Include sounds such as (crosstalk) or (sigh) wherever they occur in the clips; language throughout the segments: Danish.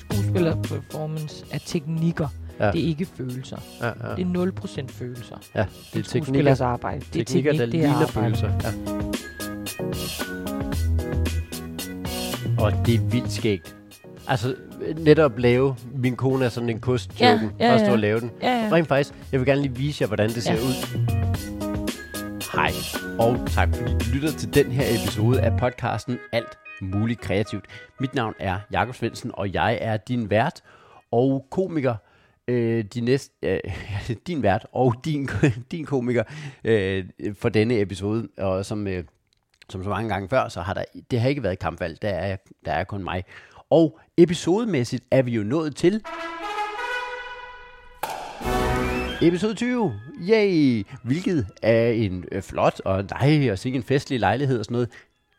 Skuespillerperformance er teknikker. Ja. Det er ikke følelser. Ja, ja. Det er 0% følelser. ja, det er Det er teknikker, skuespillers arbejde. Det er teknikker teknik, der er ligner arbejde. følelser. Ja. Og det er vildt skægt. Altså, netop lave, min kone er sådan en kost Ja, ja, ja, og stå og lave den. Ja, ja. Rent faktisk, jeg vil gerne lige vise jer, hvordan det ser Ja. ud. Og tak fordi du lytter til den her episode af podcasten Alt Muligt Kreativt. Mit navn er Jakob Svendsen, og jeg er din vært og komiker. Øh, din, næste, øh, (laughs) din vært og din, (laughs) din komiker øh, for denne episode. Og som, øh, som så mange gange før, så har der, det har ikke været kampvalg. Der er, der er kun mig. Og episodemæssigt er vi jo nået til Episode 20, yay! Hvilket er en øh, flot og nej, og sikkert en festlig lejlighed og sådan noget.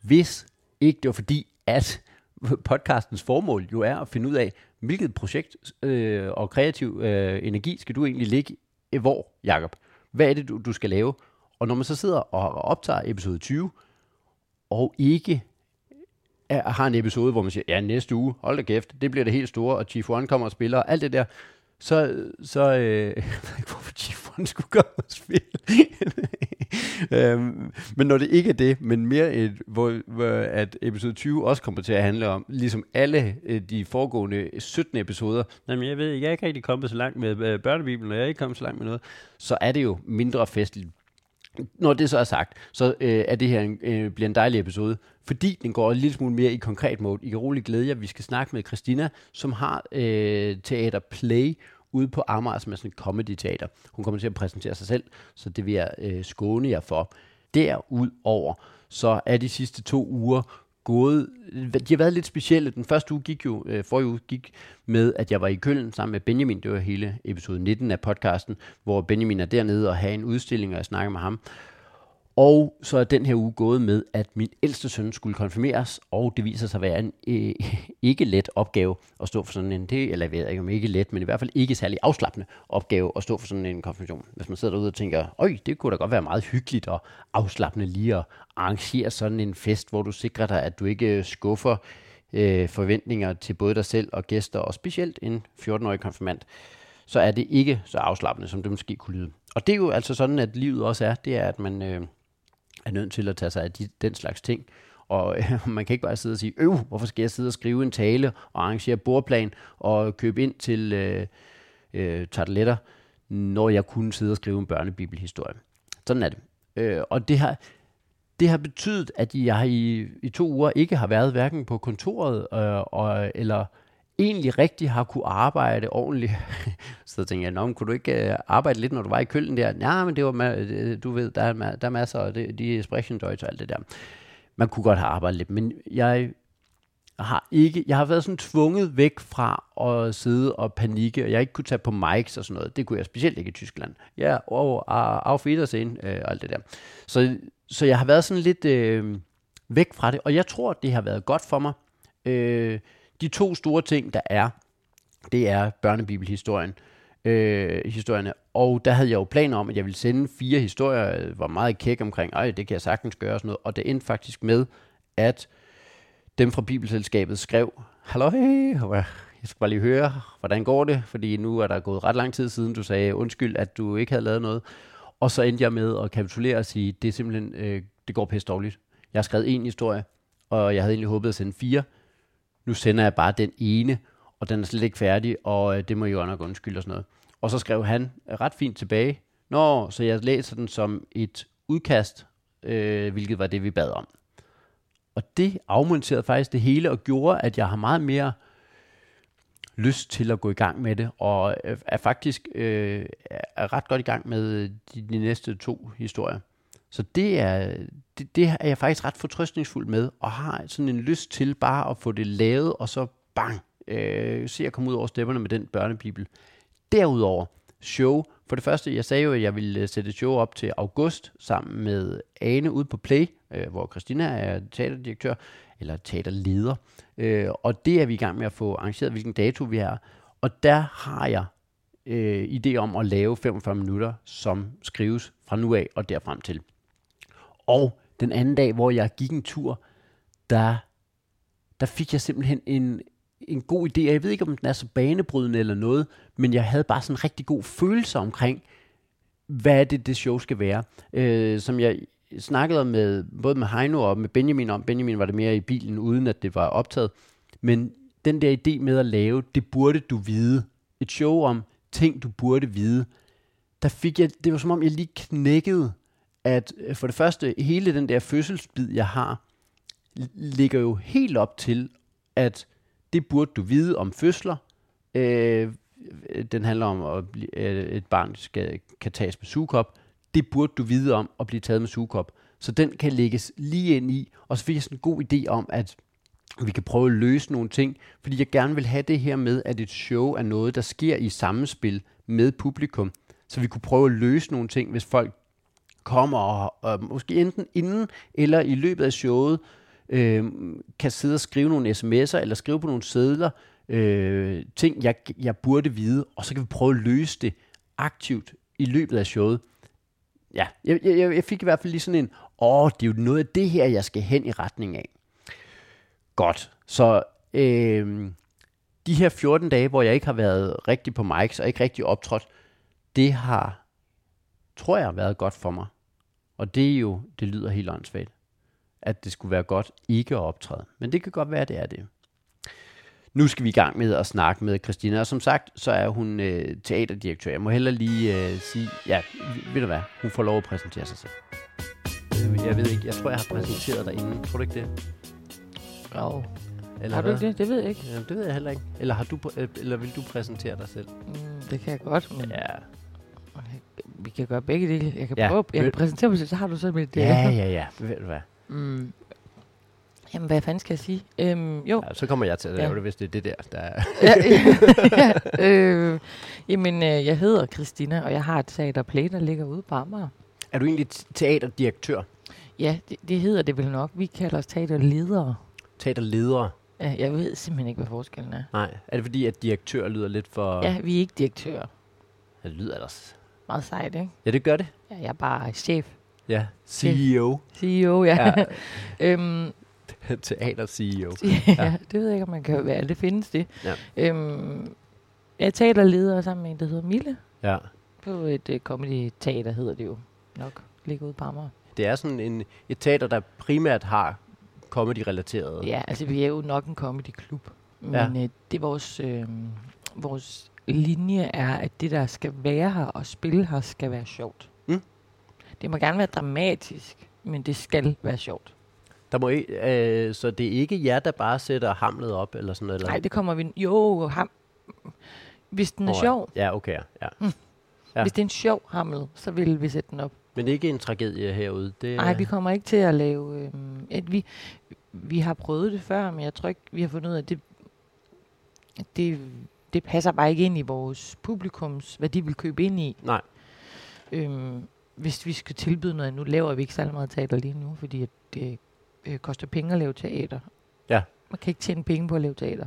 Hvis ikke det var fordi, at (laughs) podcastens formål jo er at finde ud af, hvilket projekt øh, og kreativ øh, energi skal du egentlig ligge i hvor, Jakob? Hvad er det, du, du skal lave? Og når man så sidder og optager episode 20, og ikke er, har en episode, hvor man siger, ja, næste uge, hold da kæft, det bliver det helt store, og Chief One kommer og spiller, og alt det der, så, så øh, (laughs) jeg ved ikke, hvorfor Chief One skulle komme og spille. øhm, men når det ikke er det, men mere et, hvor, hvor at episode 20 også kommer til at handle om, ligesom alle øh, de foregående 17 episoder, jamen jeg ved jeg er ikke rigtig kommet så langt med øh, børnebibelen, og jeg er ikke kommet så langt med noget, så er det jo mindre festligt. Når det så er sagt, så øh, er det her en, øh, bliver en dejlig episode, fordi den går en lille smule mere i konkret mode. I kan roligt glæde jer. Vi skal snakke med Christina, som har øh, teater Play ude på Amager, som er sådan et comedy-teater. Hun kommer til at præsentere sig selv, så det vil jeg øh, skåne jer for. Derudover, så er de sidste to uger gået, de har været lidt specielle. Den første uge gik jo, øh, forrige uge gik med, at jeg var i Køln sammen med Benjamin. Det var hele episode 19 af podcasten, hvor Benjamin er dernede og har en udstilling, og jeg snakker med ham. Og så er den her uge gået med, at min ældste søn skulle konfirmeres, og det viser sig at være en øh, (laughs) ikke let opgave at stå for sådan en, det, eller jeg ved ikke om ikke let, men i hvert fald ikke særlig afslappende opgave at stå for sådan en konfirmation. Hvis man sidder derude og tænker, øj, det kunne da godt være meget hyggeligt og afslappende lige at arrangere sådan en fest, hvor du sikrer dig, at du ikke øh, skuffer øh, forventninger til både dig selv og gæster, og specielt en 14-årig konfirmand, så er det ikke så afslappende, som det måske kunne lyde. Og det er jo altså sådan, at livet også er, det er, at man... Øh, er nødt til at tage sig af de, den slags ting. Og øh, (laughs) man kan ikke bare sidde og sige, øv, hvorfor skal jeg sidde og skrive en tale og arrangere bordplan og købe ind til øh, øh, tarteletter, når jeg kunne sidde og skrive en børnebibelhistorie. Sådan er det. Øh, og det har, det har betydet, at jeg i, i to uger ikke har været hverken på kontoret øh, og, eller egentlig rigtig har kunne arbejde ordentligt. (laughs) så tænkte jeg, Nå, kunne du ikke øh, arbejde lidt, når du var i køllen der? Nej, men det var, øh, du ved, der er, der er masser af det, de expression og alt det der. Man kunne godt have arbejdet lidt, men jeg har ikke, jeg har været sådan tvunget væk fra at sidde og panikke, og jeg ikke kunne tage på mics og sådan noget. Det kunne jeg specielt ikke i Tyskland. Ja, og auf Wiedersehen og alt det der. Så, så jeg har været sådan lidt øh, væk fra det, og jeg tror, det har været godt for mig. Øh, de to store ting, der er, det er børnebibelhistorien. Øh, historierne. Og der havde jeg jo planer om, at jeg ville sende fire historier, jeg var meget kæk omkring, ej, det kan jeg sagtens gøre og sådan noget. Og det endte faktisk med, at dem fra Bibelselskabet skrev, Hallo, jeg skal bare lige høre, hvordan går det? Fordi nu er der gået ret lang tid siden, du sagde undskyld, at du ikke havde lavet noget. Og så endte jeg med at kapitulere og sige, det er simpelthen, øh, det går pæst dårligt. Jeg har skrevet en historie, og jeg havde egentlig håbet at sende fire. Nu sender jeg bare den ene, og den er slet ikke færdig, og øh, det må jo nok undskylde og sådan noget. Og så skrev han øh, ret fint tilbage, Nå, så jeg læser den som et udkast, øh, hvilket var det, vi bad om. Og det afmonterede faktisk det hele, og gjorde, at jeg har meget mere lyst til at gå i gang med det, og øh, er faktisk øh, er ret godt i gang med øh, de, de næste to historier. Så det er, det, det er jeg faktisk ret fortrøstningsfuld med, og har sådan en lyst til bare at få det lavet, og så bang, øh, se at komme ud over stepperne med den børnebibel. Derudover, show. For det første, jeg sagde jo, at jeg ville øh, sætte et show op til august, sammen med Ane ude på Play, øh, hvor Christina er teaterdirektør, eller teaterleder. Øh, og det er vi i gang med at få arrangeret, hvilken dato vi er. Og der har jeg øh, idé om at lave 45 minutter, som skrives fra nu af og derfrem til. Og den anden dag, hvor jeg gik en tur, der der fik jeg simpelthen en, en god idé. Jeg ved ikke, om den er så banebrydende eller noget, men jeg havde bare sådan en rigtig god følelse omkring, hvad er det, det show skal være. Øh, som jeg snakkede med både med Heino og med Benjamin om. Benjamin var det mere i bilen, uden at det var optaget. Men den der idé med at lave, det burde du vide. Et show om ting, du burde vide. Der fik jeg, det var som om, jeg lige knækkede, at øh, for det første, hele den der fødselsbid, jeg har, ligger jo helt op til, at det burde du vide om fødsler. Øh, øh den handler om, at øh, et barn skal, kan tages med sugekop. Det burde du vide om at blive taget med sugekop. Så den kan lægges lige ind i. Og så fik jeg sådan en god idé om, at vi kan prøve at løse nogle ting, fordi jeg gerne vil have det her med, at et show er noget, der sker i samspil med publikum. Så vi kunne prøve at løse nogle ting, hvis folk kommer og, og måske enten inden eller i løbet af showet øh, kan sidde og skrive nogle sms'er eller skrive på nogle sædler, øh, ting jeg, jeg burde vide, og så kan vi prøve at løse det aktivt i løbet af showet. Ja, jeg, jeg, jeg fik i hvert fald lige sådan en, åh, det er jo noget af det her, jeg skal hen i retning af. Godt, så øh, de her 14 dage, hvor jeg ikke har været rigtig på mics og ikke rigtig optrådt, det har, tror jeg, været godt for mig. Og det er jo, det lyder helt åndssvagt, at det skulle være godt ikke at optræde. Men det kan godt være, at det er det. Nu skal vi i gang med at snakke med Christina, og som sagt, så er hun øh, teaterdirektør. Jeg må hellere lige øh, sige, ja, ved du hvad, hun får lov at præsentere sig selv. Øh, Jeg ved ikke, jeg tror, jeg har præsenteret dig inden. Tror du ikke det? Jo. Eller Har du hvad? ikke det? Det ved jeg ikke. Ja, det ved jeg heller ikke. Eller, har du, øh, eller vil du præsentere dig selv? Mm, det kan jeg godt, men Ja, vi kan gøre begge dele. Jeg kan Ja, prøve, jeg kan præsentere mig selv, så har du så mit... ja, ja, ja. Ved du hvad? Mm. Jamen, hvad fanden skal jeg sige? Øhm, jo, Ja, så kommer jeg til at lave Ja. det, hvis det er det der, der er. ja, (laughs) ja, øh, jamen, øh, jeg hedder Christina, og jeg har et teater Play, der ligger ude på Amager. Er du egentlig teaterdirektør? Ja, det, det hedder det vel nok. Vi kalder os teaterledere. Teaterleder? Ja, jeg ved simpelthen ikke, hvad forskellen er. Nej. Er det fordi, at direktør lyder lidt for... Ja, vi er ikke direktører. Det lyder ellers. Meget sejt, ikke? Ja, det gør det. Ja, jeg er bare chef. Ja. CEO. CEO, ja. Ja. (laughs) øhm, (laughs) Teater-CEO. (laughs) ja, det ved jeg ikke, om man kan være. Det findes det. Ja. Øhm, jeg taler leder sammen med en, der hedder Mille. Ja. På et uh, comedy-teater hedder det jo nok. Ligger ude på Amager. Det er sådan en, et teater, der primært har comedy-relateret. Ja, altså vi er jo nok en comedy-klub. Men ja. øh, det er vores, øh, vores linje er, at det, der skal være her og spille her, skal være sjovt. Mm. Det må gerne være dramatisk, men det skal være sjovt. Der må ikke, øh, så det er ikke jer, der bare sætter hamlet op, eller sådan noget? Eller? Nej, det kommer vi... Jo, ham, hvis den er ja. sjov, Ja, okay. Ja. Ja. Ja. hvis det er en sjov hammel, så vil vi sætte den op. Men ikke en tragedie herude. Nej, vi kommer ikke til at lave... Øh, et, vi, vi har prøvet det før, men jeg tror ikke, vi har fundet ud af, at det, at det, det passer bare ikke ind i vores publikums, hvad de vil købe ind i. Nej. Øhm, hvis vi skal tilbyde noget, nu laver vi ikke særlig meget teater lige nu, fordi at det øh, koster penge at lave teater. Ja. Man kan ikke tjene penge på at lave teater.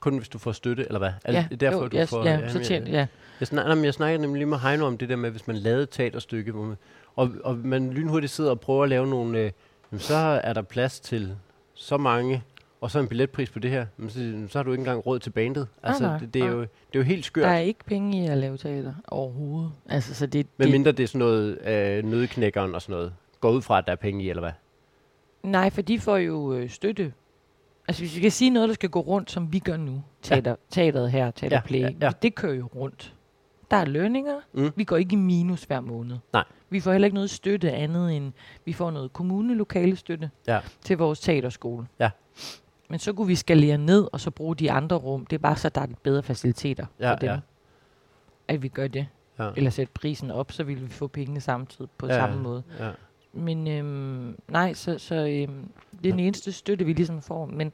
Kun hvis du får støtte, eller hvad? Er ja, det derfor, jo, du ja, får... ja, så men tjener, jeg, ja. jeg, snakker, jamen, jeg snakker nemlig lige med Heino om det der med, hvis man lavede et teaterstykke, hvor man, og, og man lynhurtigt sidder og prøver at lave nogle... Øh, jamen, så er der plads til så mange, og så en billetpris på det her. Men så, så har du ikke engang råd til bandet. Altså, nej, det, det, er nej. jo, det er jo helt skørt. Der er ikke penge i at lave teater overhovedet. Altså, så det, Men det, mindre det er sådan noget øh, nødknækkeren og sådan noget. Går ud fra, at der er penge i, eller hvad? Nej, for de får jo øh, støtte. Altså hvis vi kan sige noget, der skal gå rundt, som vi gør nu, teater, teateret her, Teater Ja, ja, ja. det kører jo rundt. Der er lønninger. Mm. Vi går ikke i minus hver måned. Nej. Vi får heller ikke noget støtte andet end, vi får noget kommunelokale støtte Ja. til vores teaterskole. Ja. Men så kunne vi skalere ned, og så bruge de andre rum. Det er bare så, der er bedre faciliteter Ja, for dem. ja. At vi gør det. Ja. Eller sætte prisen op, så vil vi få pengene samtidig på Ja, samme måde. Ja. Men øhm, nej, så, så øhm, det er den eneste støtte, vi ligesom får. Men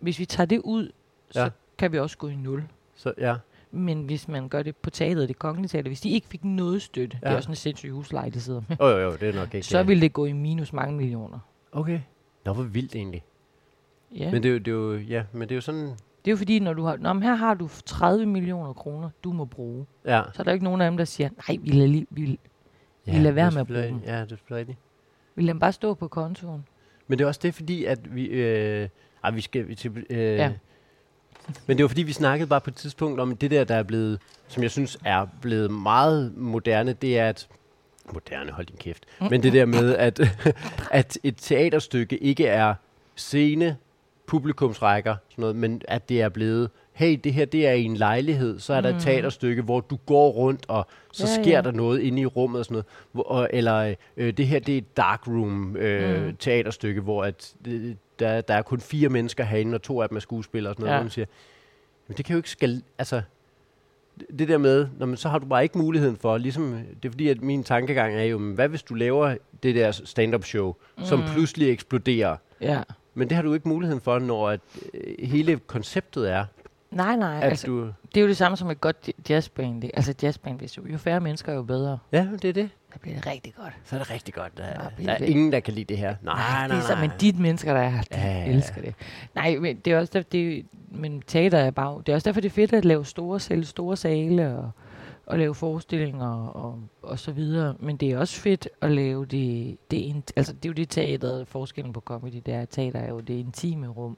hvis vi tager det ud, så Ja. kan vi også gå i nul. Så, ja. Men hvis man gør det på teateret, det kongelige teater, hvis de ikke fik noget støtte, ja. det Ja. er også en sindssyg husleje, de sidder med, Jo, jo, jo, det er nok ikke... så øh, vil det gå i minus mange millioner. Okay. Nå, hvor vildt egentlig. Ja. Men det er jo, det er jo, ja, men det er jo sådan, det er jo fordi, når du har, Nå, men her har du 30 millioner kroner, du må bruge. ja. Så er der ikke nogen af dem, der siger, nej, vi lader, lige, vi, ja lader være med at bruge selvfølgelig- Ja, det er selvfølgelig vi lader dem bare stå på kontoen. Men det er også det, fordi at vi... Øh, ej, vi skal... Vi til, øh, Ja. Men det var fordi, vi snakkede bare på et tidspunkt om det der, der er blevet, som jeg synes er blevet meget moderne, det er at moderne, hold din kæft. Men det der med, at, (laughs) at et teaterstykke ikke er scene, publikumsrækker, sådan noget, men at det er blevet, hey, det her det er i en lejlighed, så er der et teaterstykke, hvor du går rundt, og så Ja, sker ja. der noget inde i rummet og sådan noget. Hvor, og, eller øh, det her, det er et dark room øh, Mm. teaterstykke, hvor at, øh, der, der er kun fire mennesker herinde, og to af dem er skuespillere og sådan noget. Ja. Ja. Man siger, men det kan jo ikke skal, altså, det- det der med, når man, så har du bare ikke muligheden for, ligesom, det er fordi, at min tankegang er jo, men hvad hvis du laver det der stand-up show, mm. som pludselig eksploderer, Ja. Men det har du ikke muligheden for, når at, øh, hele konceptet er, Nej, nej. at Altså, du... det er jo det samme som et godt jazzband. Altså jazzband, hvis jo, jo færre mennesker, jo bedre. Ja, det er det. Så bliver det rigtig godt. Så er det rigtig godt. Der, Ja, der er ingen, der kan lide det her. Nej, nej, nej. det er så, men de mennesker, der er her, de Ja, ja, ja. elsker det. Nej, men det er også derfor, det men teater er bare, det er også derfor, det er fedt at lave store, sælge store sale og, og lave forestillinger og, og så videre. Men det er også fedt at lave det, det in, altså det er jo det teater, forskellen på comedy, det er, at teater er jo det intime rum.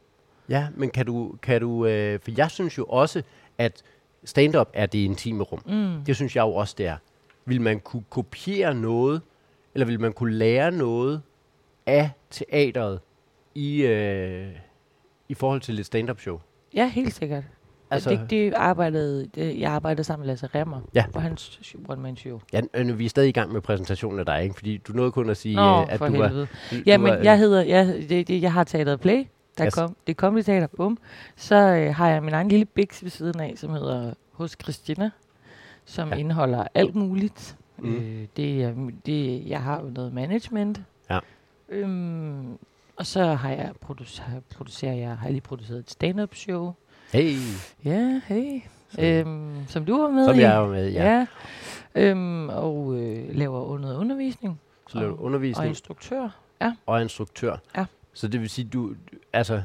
Ja, men kan du, kan du øh, for jeg synes jo også, at stand-up er det intime rum. Mm. Det synes jeg jo også, det er. Vil man kunne kopiere noget, eller vil man kunne lære noget af teateret i, øh, i forhold til et stand-up show? Ja, helt sikkert. Altså, det, det arbejdede, det, jeg arbejdede sammen med Lasse Remmer Ja. på hans sh- one-man-show. Ja, nu- vi er stadig i gang med præsentationen af dig, ikke? Fordi du nåede kun at sige, Nå, øh, at du var... helvede. Du, Ja, men var, jeg hedder, jeg, det, det, jeg har teateret Play, der Yes. kom, det Comedy Teater, bum. Så øh, har jeg min egen lille biks ved siden af, som hedder Hos Christina, som Ja. indeholder alt muligt. Mm. Øh, det, det, jeg har jo noget management. Ja. Øhm, og så har jeg, producer, producerer jeg, har jeg lige produceret et stand-up show. Hey, Ja, hey. Så- Øhm, som du var med som i. jeg er med, ja. ja. Øhm, og øh, laver noget undervisning. Så laver du og, og undervisning instruktør. Ja. og instruktør. Ja. Så det vil sige, du, du- altså,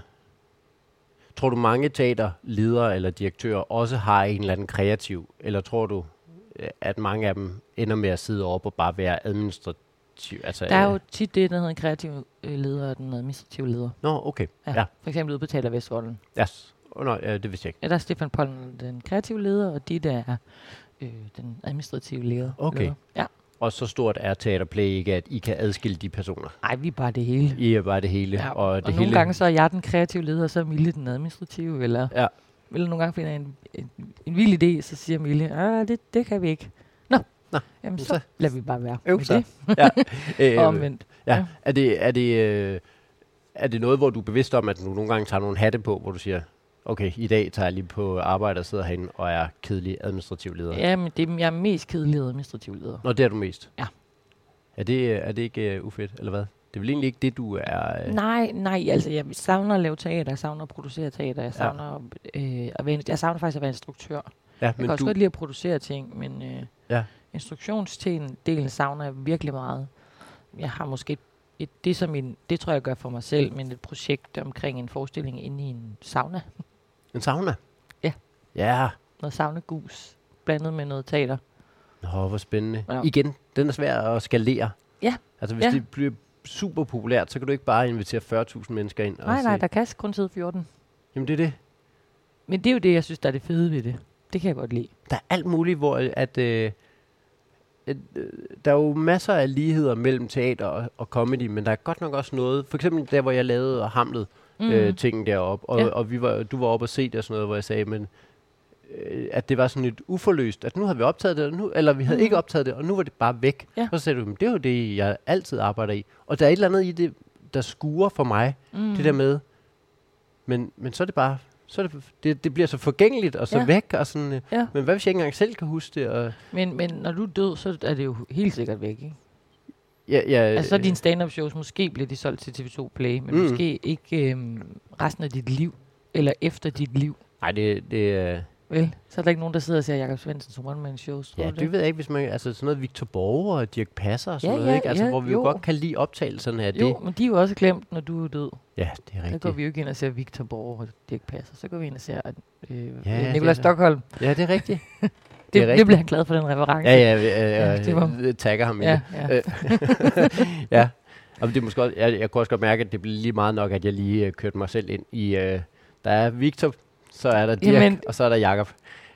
tror du mange teaterledere eller direktører også har en eller anden kreativ, eller tror du, øh, at mange af dem ender med at sidde op og bare være administrativ? Altså, Der er øh, jo tit det, der hedder en kreativ øh, leder og den administrative leder. Nå, okay. Ja. Ja. For eksempel ude på Teater Vestvolden. Yes. Oh, nej, ja, det vidste jeg ikke. Ja, der er Stefan Pollen, den kreative leder, og de der er øh, den administrative leder. Okay. leder. Ja. Og så stort er teaterplay ikke, at I kan adskille de personer. Ej, vi er bare det hele. I er bare det hele. Ja. Og, Og det nogle hele, gange så er jeg den kreative leder, og så er Mille den administrative, eller, Ja. eller nogle gange finder jeg en, en, en vild idé, så siger Mille, ah, det, det kan vi ikke. Nå, Nå, jamen så- så lader vi bare være Øv med så. det. ja. (laughs) Og øh, omvendt. ja. Ja. Er, det, er, det, øh, er det noget, hvor du er bevidst om, at du nogle gange tager nogle hatte på, hvor du siger, okay, i dag tager jeg lige på arbejde og sidder herinde og er kedelig administrativ leder? Ja, men det, jeg er mest kedelig administrativ leder. Nå, det er du mest? Ja. Er det, er det ikke uh, ufedt, eller hvad? Det er vel egentlig ikke det, du er... Uh, Nej, nej, altså jeg savner at lave teater, jeg savner at producere teater, jeg savner, øh, at være, jeg savner faktisk at være instruktør. ja, Jeg men kan også du, godt lide at producere ting, men øh, Ja. instruktionsdelen savner jeg virkelig meget. Jeg har måske et, et, det, som en, det tror jeg gør for mig selv, men et projekt omkring en forestilling inde i en sauna. (laughs) en sauna? Ja. Ja. Noget saunagus, blandet med noget teater. Nå, hvor spændende. Ja. Igen, den er svær at skalere. Ja. Altså, hvis Ja. det bliver super populært, så kan du ikke bare invitere 40.000 mennesker ind. Og Nej, nej, se- der kan kun sidde 14. Jamen, det er det. Men det er jo det, jeg synes, der er det fede ved det. Det kan jeg godt lide. Der er alt muligt, hvor at, at øh, der er jo masser af ligheder mellem teater og, og comedy, men der er godt nok også noget, for eksempel der, hvor jeg lavede og hamlede mm. øh, tingen deroppe, og, Ja. og vi var, du var oppe og se det og sådan noget, hvor jeg sagde, men øh, at det var sådan lidt uforløst, at nu havde vi optaget det, nu, eller vi havde Mhm. ikke optaget det, og nu var det bare væk. Ja. Og så sagde du, "Men det er jo det, jeg altid arbejder i. Og der er et eller andet i det, der skuer for mig, mm. det der med, men, men så er det bare, så er det, det, det bliver så forgængeligt og så Ja. væk, og sådan, øh, Ja. men hvad hvis jeg ikke engang selv kan huske det? Og, Men, men når du er død, så er det jo helt sikkert væk, ikke? ja, ja, Altså så er øh, dine stand-up shows, måske bliver de solgt til TV2 Play, men Mm. måske ikke øhm, resten af dit liv, eller efter dit liv, Nej, det, det, øh, vel? Så er der ikke nogen, der sidder og ser Jakob Svendsens one-man-shows, tror ja, du det ved jeg ikke, hvis man, altså sådan noget Victor Borger og Dirk Passer og sådan Ja, noget, ja, ikke? Altså, ja, hvor vi jo jo. godt kan lide optagelserne af det. Jo, men de er jo også glemt, når du er død. Ja, det er rigtigt. går vi jo ikke ind og ser Victor Borg og Dirk Passer. Så går vi ind og ser øh, Ja, ja, det Nikolaj Stockholm. Ja, det er rigtigt. (laughs) Det, det det, bliver jeg glad for, den reference. ja, ja, øh, Ja, øh, det var- øh, tagger ham i ja, det. ja. Øh, (laughs) ja. Og det er måske også, jeg, jeg kunne også godt mærke, at det blev lige meget nok, at jeg lige øh, kørte mig selv ind i... Øh, der er Victor, så er der Dirk, Jamen, og så er der Jakob.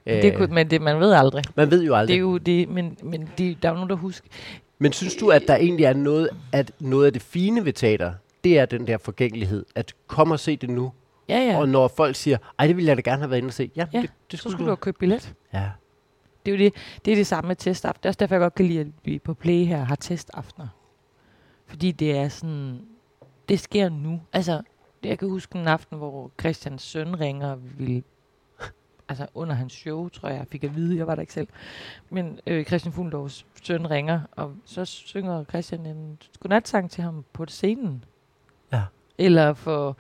Det kunne, men det, man ved aldrig. man ved jo aldrig. Det er jo det, men, men det, der er jo nogen, der husker. Men synes du, at der egentlig er noget, at noget af det fine ved teater, det er den der forgængelighed, at kom og se det nu. Ja, ja. Og når folk siger, ej, det ville jeg da gerne have været inde og se. Ja, Ja, det, det så skulle, skulle du have købt billet. Ja. Det er jo det, det, er det samme med testaften. Det er også derfor, jeg godt kan lide, at vi på Play her har testaftener. Fordi det er sådan, det sker nu. Altså, jeg kan huske en aften, hvor Christians søn ringer og ville altså under hans show, tror jeg, fik at vide, jeg var der ikke selv. Men øh, Christian Fuglendorfs søn ringer, og så synger Christian en godnatsang til ham på scenen. Ja. Eller for,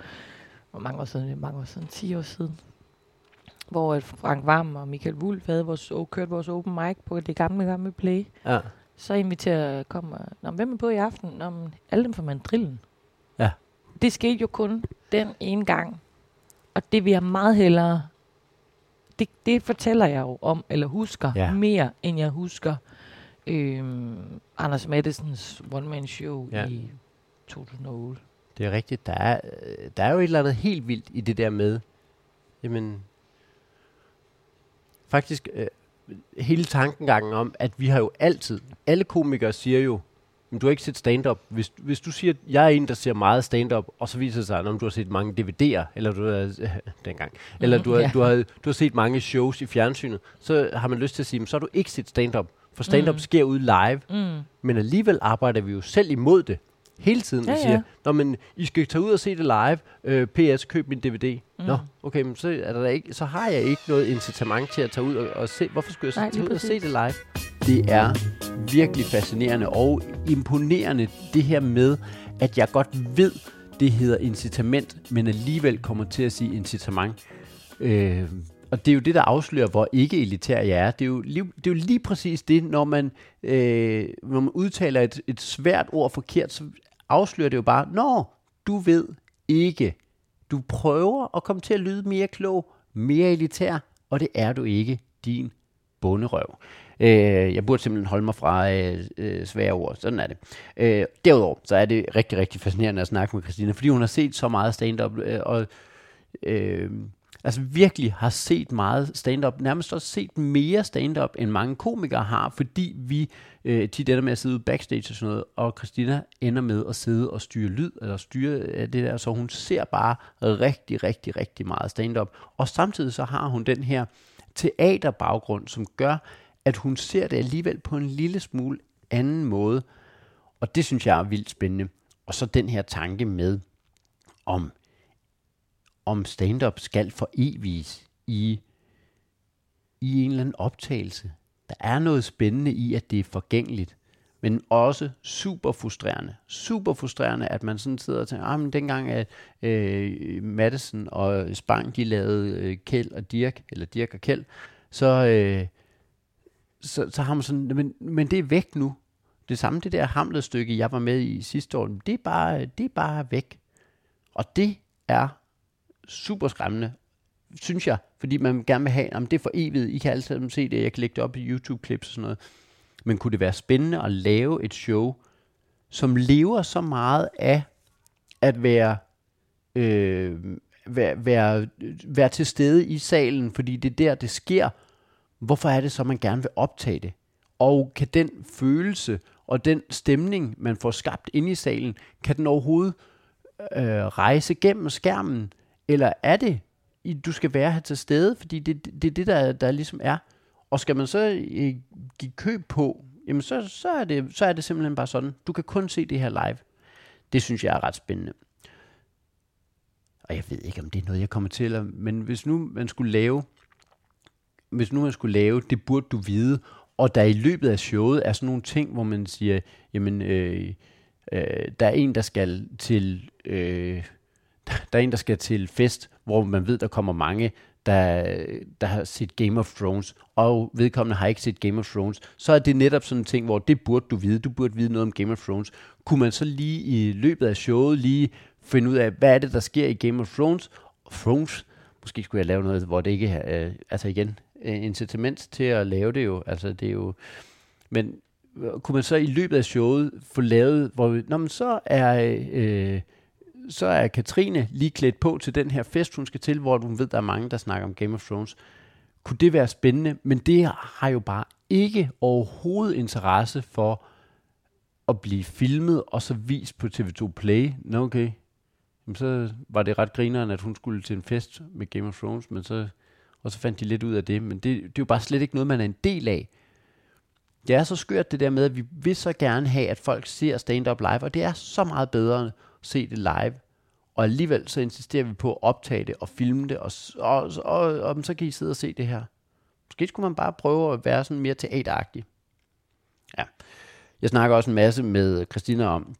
hvor mange år siden, det mange år siden, 10 år siden, hvor Frank Varm og Michael Wulff havde vores, kørt vores open mic på det gamle, gamle play. ja. Så inviterer kommer, Nå, hvem er på i aften? Nå, alle dem fra mandrillen. Det skete jo kun den ene gang. Og det vil jeg meget hellere... Det, det fortæller jeg jo om, eller husker, Ja. mere end jeg husker øhm, Anders Mattesens one-man-show Ja. ja. i 2008. Det er rigtigt. Der er, øh, der er jo et eller andet helt vildt i det der med, jamen, faktisk øh, hele tankengangen om, at vi har jo altid, alle komikere siger jo, men du har ikke set stand-up. Hvis, hvis du siger, at jeg er en, der ser meget stand-up, og så viser det sig, om du har set mange DVD'er, eller du har, øh, (laughs) dengang, eller du har, ja. du, har, du har set mange shows i fjernsynet, så har man lyst til at sige, så har du ikke set stand-up. For stand-up Mm. sker ude live, Mm. men alligevel arbejder vi jo selv imod det hele tiden. Ja, Ja, ja. siger, Nå, men I skal tage ud og se det live. Øh, PS, køb min DVD. Mm. Nå, okay, men så, er der ikke, så har jeg ikke noget incitament til at tage ud og, og se. Hvorfor skulle jeg så Nej, tage ud og se præcis. det live? Det er virkelig fascinerende og imponerende, det her med, at jeg godt ved, det hedder incitament, men alligevel kommer til at sige incitament. Øh, og det er jo det, der afslører, hvor ikke elitær jeg er. Det er jo lige, det er jo lige præcis det, når man, øh, når man udtaler et, et svært ord forkert, så afslører det jo bare, når du ved ikke. Du prøver at komme til at lyde mere klog, mere elitær, og det er du ikke, din bunderøv. Øh, jeg burde simpelthen holde mig fra øh, øh, svære ord. Sådan er det. Øh, derudover, så er det rigtig, rigtig fascinerende at snakke med Christina, fordi hun har set så meget stand-up, øh, og øh, altså virkelig har set meget stand-up, nærmest også set mere stand-up, end mange komikere har, fordi vi øh, tit ender med at sidde ude backstage og sådan noget, og Christina ender med at sidde og styre lyd, eller styre øh, det der, så hun ser bare rigtig, rigtig, rigtig meget stand-up, og samtidig så har hun den her teaterbaggrund, som gør, at hun ser det alligevel på en lille smule anden måde, og det synes jeg er vildt spændende. Og så den her tanke med, om om stand-up skal for evigt i, i en eller anden optagelse. Der er noget spændende i, at det er forgængeligt, men også super frustrerende. Super frustrerende, at man sådan sidder og tænker, ah, men dengang at øh, Madison og Spang, de lavede øh, Kjeld og Dirk, eller Dirk og Kjeld, så, øh, så, så har man sådan, men, men det er væk nu. Det samme, det der Hamlet-stykke, jeg var med i sidste år, det er bare, det er bare væk. Og det er super skræmmende, synes jeg, fordi man gerne vil have, om det er for evigt, I kan alle sammen se det, jeg kan lægge det op i YouTube-klips og sådan noget. Men kunne det være spændende at lave et show, som lever så meget af at være, øh, være, være, være til stede i salen, fordi det er der, det sker. Hvorfor er det så, man gerne vil optage det? Og kan den følelse og den stemning, man får skabt inde i salen, kan den overhovedet øh, rejse gennem skærmen? Eller er det, i- du skal være her til stede, fordi det, det er det, der, der ligesom er. Og skal man så øh, give køb på, jamen så, så, er det, så er det simpelthen bare sådan. Du kan kun se det her live. Det synes jeg er ret spændende. Og jeg ved ikke, om det er noget, jeg kommer til, at, men hvis nu man skulle lave, hvis nu man skulle lave, det burde du vide, og der i løbet af showet er sådan nogle ting, hvor man siger, jamen, øh, øh, der er en, der skal til, øh, der er en, der skal til fest, hvor man ved, der kommer mange, der, der har set Game of Thrones, og vedkommende har ikke set Game of Thrones, så er det netop sådan en ting, hvor det burde du vide. Du burde vide noget om Game of Thrones. Kunne man så lige i løbet af showet lige finde ud af, hvad er det, der sker i Game of Thrones? Thrones, måske skulle jeg lave noget, hvor det ikke er, øh, altså igen, øh, incitament til at lave det jo, altså det er jo, men øh, kunne man så i løbet af showet få lavet, hvor vi, man men så er, øh, så er Katrine lige klædt på til den her fest, hun skal til, hvor hun ved, der er mange, der snakker om Game of Thrones. Kunne det være spændende? Men det har jo bare ikke overhovedet interesse for at blive filmet og så vist på TV2 Play. Nå okay, Jamen, så var det ret grineren, at hun skulle til en fest med Game of Thrones, men så, og så fandt de lidt ud af det. Men det, det er jo bare slet ikke noget, man er en del af. Det er så skørt det der med, at vi vil så gerne have, at folk ser stand-up live, og det er så meget bedre se det live. Og alligevel så insisterer vi på at optage det og filme det, og, og, og, og, og så kan I sidde og se det her. Måske skulle man bare prøve at være sådan mere teateragtig. Ja. Jeg snakker også en masse med Christina om,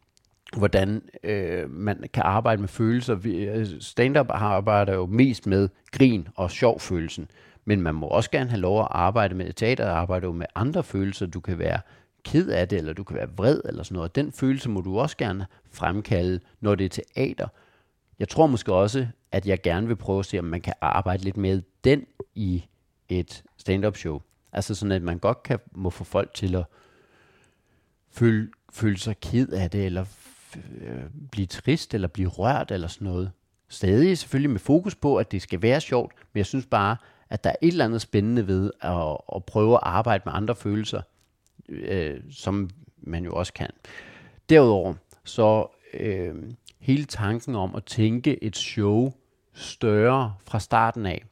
hvordan øh, man kan arbejde med følelser. Øh, stand-up arbejder jo mest med grin og sjov-følelsen, men man må også gerne have lov at arbejde med teater, arbejder jo med andre følelser. Du kan være ked af det, eller du kan være vred, eller sådan noget. Den følelse må du også gerne fremkalde, når det er teater. Jeg tror måske også, at jeg gerne vil prøve at se, om man kan arbejde lidt med den i et stand-up show. Altså sådan, at man godt kan, må få folk til at føle, føle sig ked af det, eller øh, blive trist, eller blive rørt, eller sådan noget. Stadig selvfølgelig med fokus på, at det skal være sjovt, men jeg synes bare, at der er et eller andet spændende ved at, at prøve at arbejde med andre følelser, øh, som man jo også kan. Derudover, så øh, hele tanken om at tænke et show større fra starten af,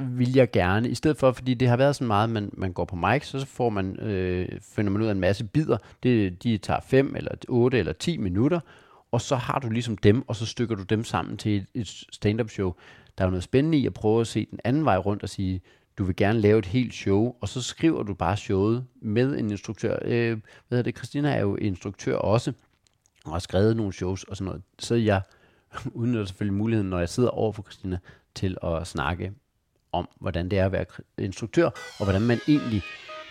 vil jeg gerne, i stedet for, fordi det har været så meget, man, man går på mic, så får man, øh, finder man ud af en masse bidder. Det, de tager 5 eller 8 eller 10 minutter, og så har du ligesom dem, og så stykker du dem sammen til et, et stand-up show. Der er jo noget spændende i at prøve at se den anden vej rundt og sige, du vil gerne lave et helt show, og så skriver du bare showet med en instruktør. Øh, hvad hedder det, Christina er jo instruktør også, og har skrevet nogle shows og sådan noget. Så jeg (laughs) udnytter selvfølgelig muligheden, når jeg sidder over for Christina, til at snakke om, hvordan det er at være instruktør, og hvordan man egentlig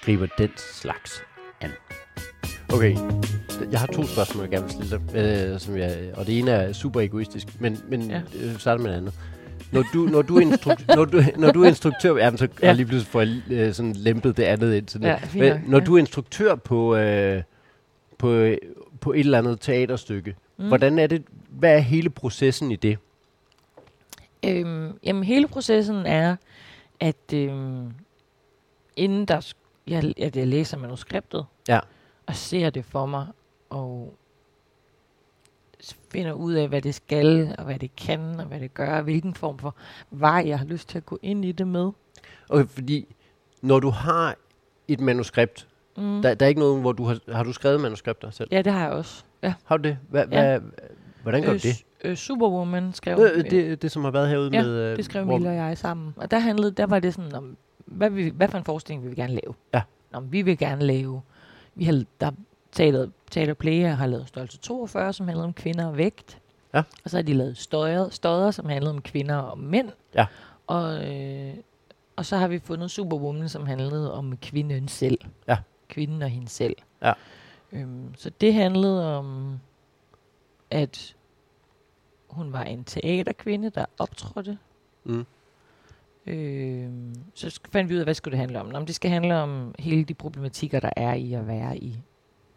griber den slags an. Okay, jeg har to spørgsmål, jeg gerne vil stille dig, øh, som jeg, og det ene er super egoistisk, men, men Ja. ja. øh, starter med det andet. Når du, når du, instruk- (laughs) når du, når du er instruktør, jamen, så ja. Ja. lige pludselig får jeg øh, sådan lempet det andet ind. Sådan Ja, Men, nok, når ja. du er instruktør på, øh, på, på et eller andet teaterstykke, mm. hvordan er det, hvad er hele processen i det? Øhm, jamen, hele processen er, at øhm, inden der, jeg, at jeg læser manuskriptet, Ja. og ser det for mig, og finder ud af, hvad det skal, og hvad det kan, og hvad det gør, og hvilken form for vej, jeg har lyst til at gå ind i det med. Okay, fordi når du har et manuskript, Mm. der, der er ikke noget, hvor du har, har du skrevet manuskripter selv? Ja, det har jeg også. Ja. Har du det? Hva, Ja. ja. hva, hvordan gør du Øh, det? Øh, Superwoman skrev Øh, det, det, som har været herude Ja, med... øh, det skrev Mille og jeg sammen. Og der handlede, der var det sådan, om, hvad, vi, hvad for en forestilling vil vi gerne lave? Ja. Nå, vi vil gerne lave, vi har, der teater, teater Player har lavet Størrelse 42, som handlede om kvinder og vægt. Ja. Og så har de lavet støder, støder som handlede om kvinder og mænd. Ja. Og, øh, og så har vi fundet Superwoman, som handlede om kvinden selv. Ja. Kvinden og hende selv. Ja. Øhm, så det handlede om, at hun var en teaterkvinde, der optrådte. Mm. Øhm, så fandt vi ud af, hvad skulle det handle om. Nå, men det skal handle om hele de problematikker, der er i at være i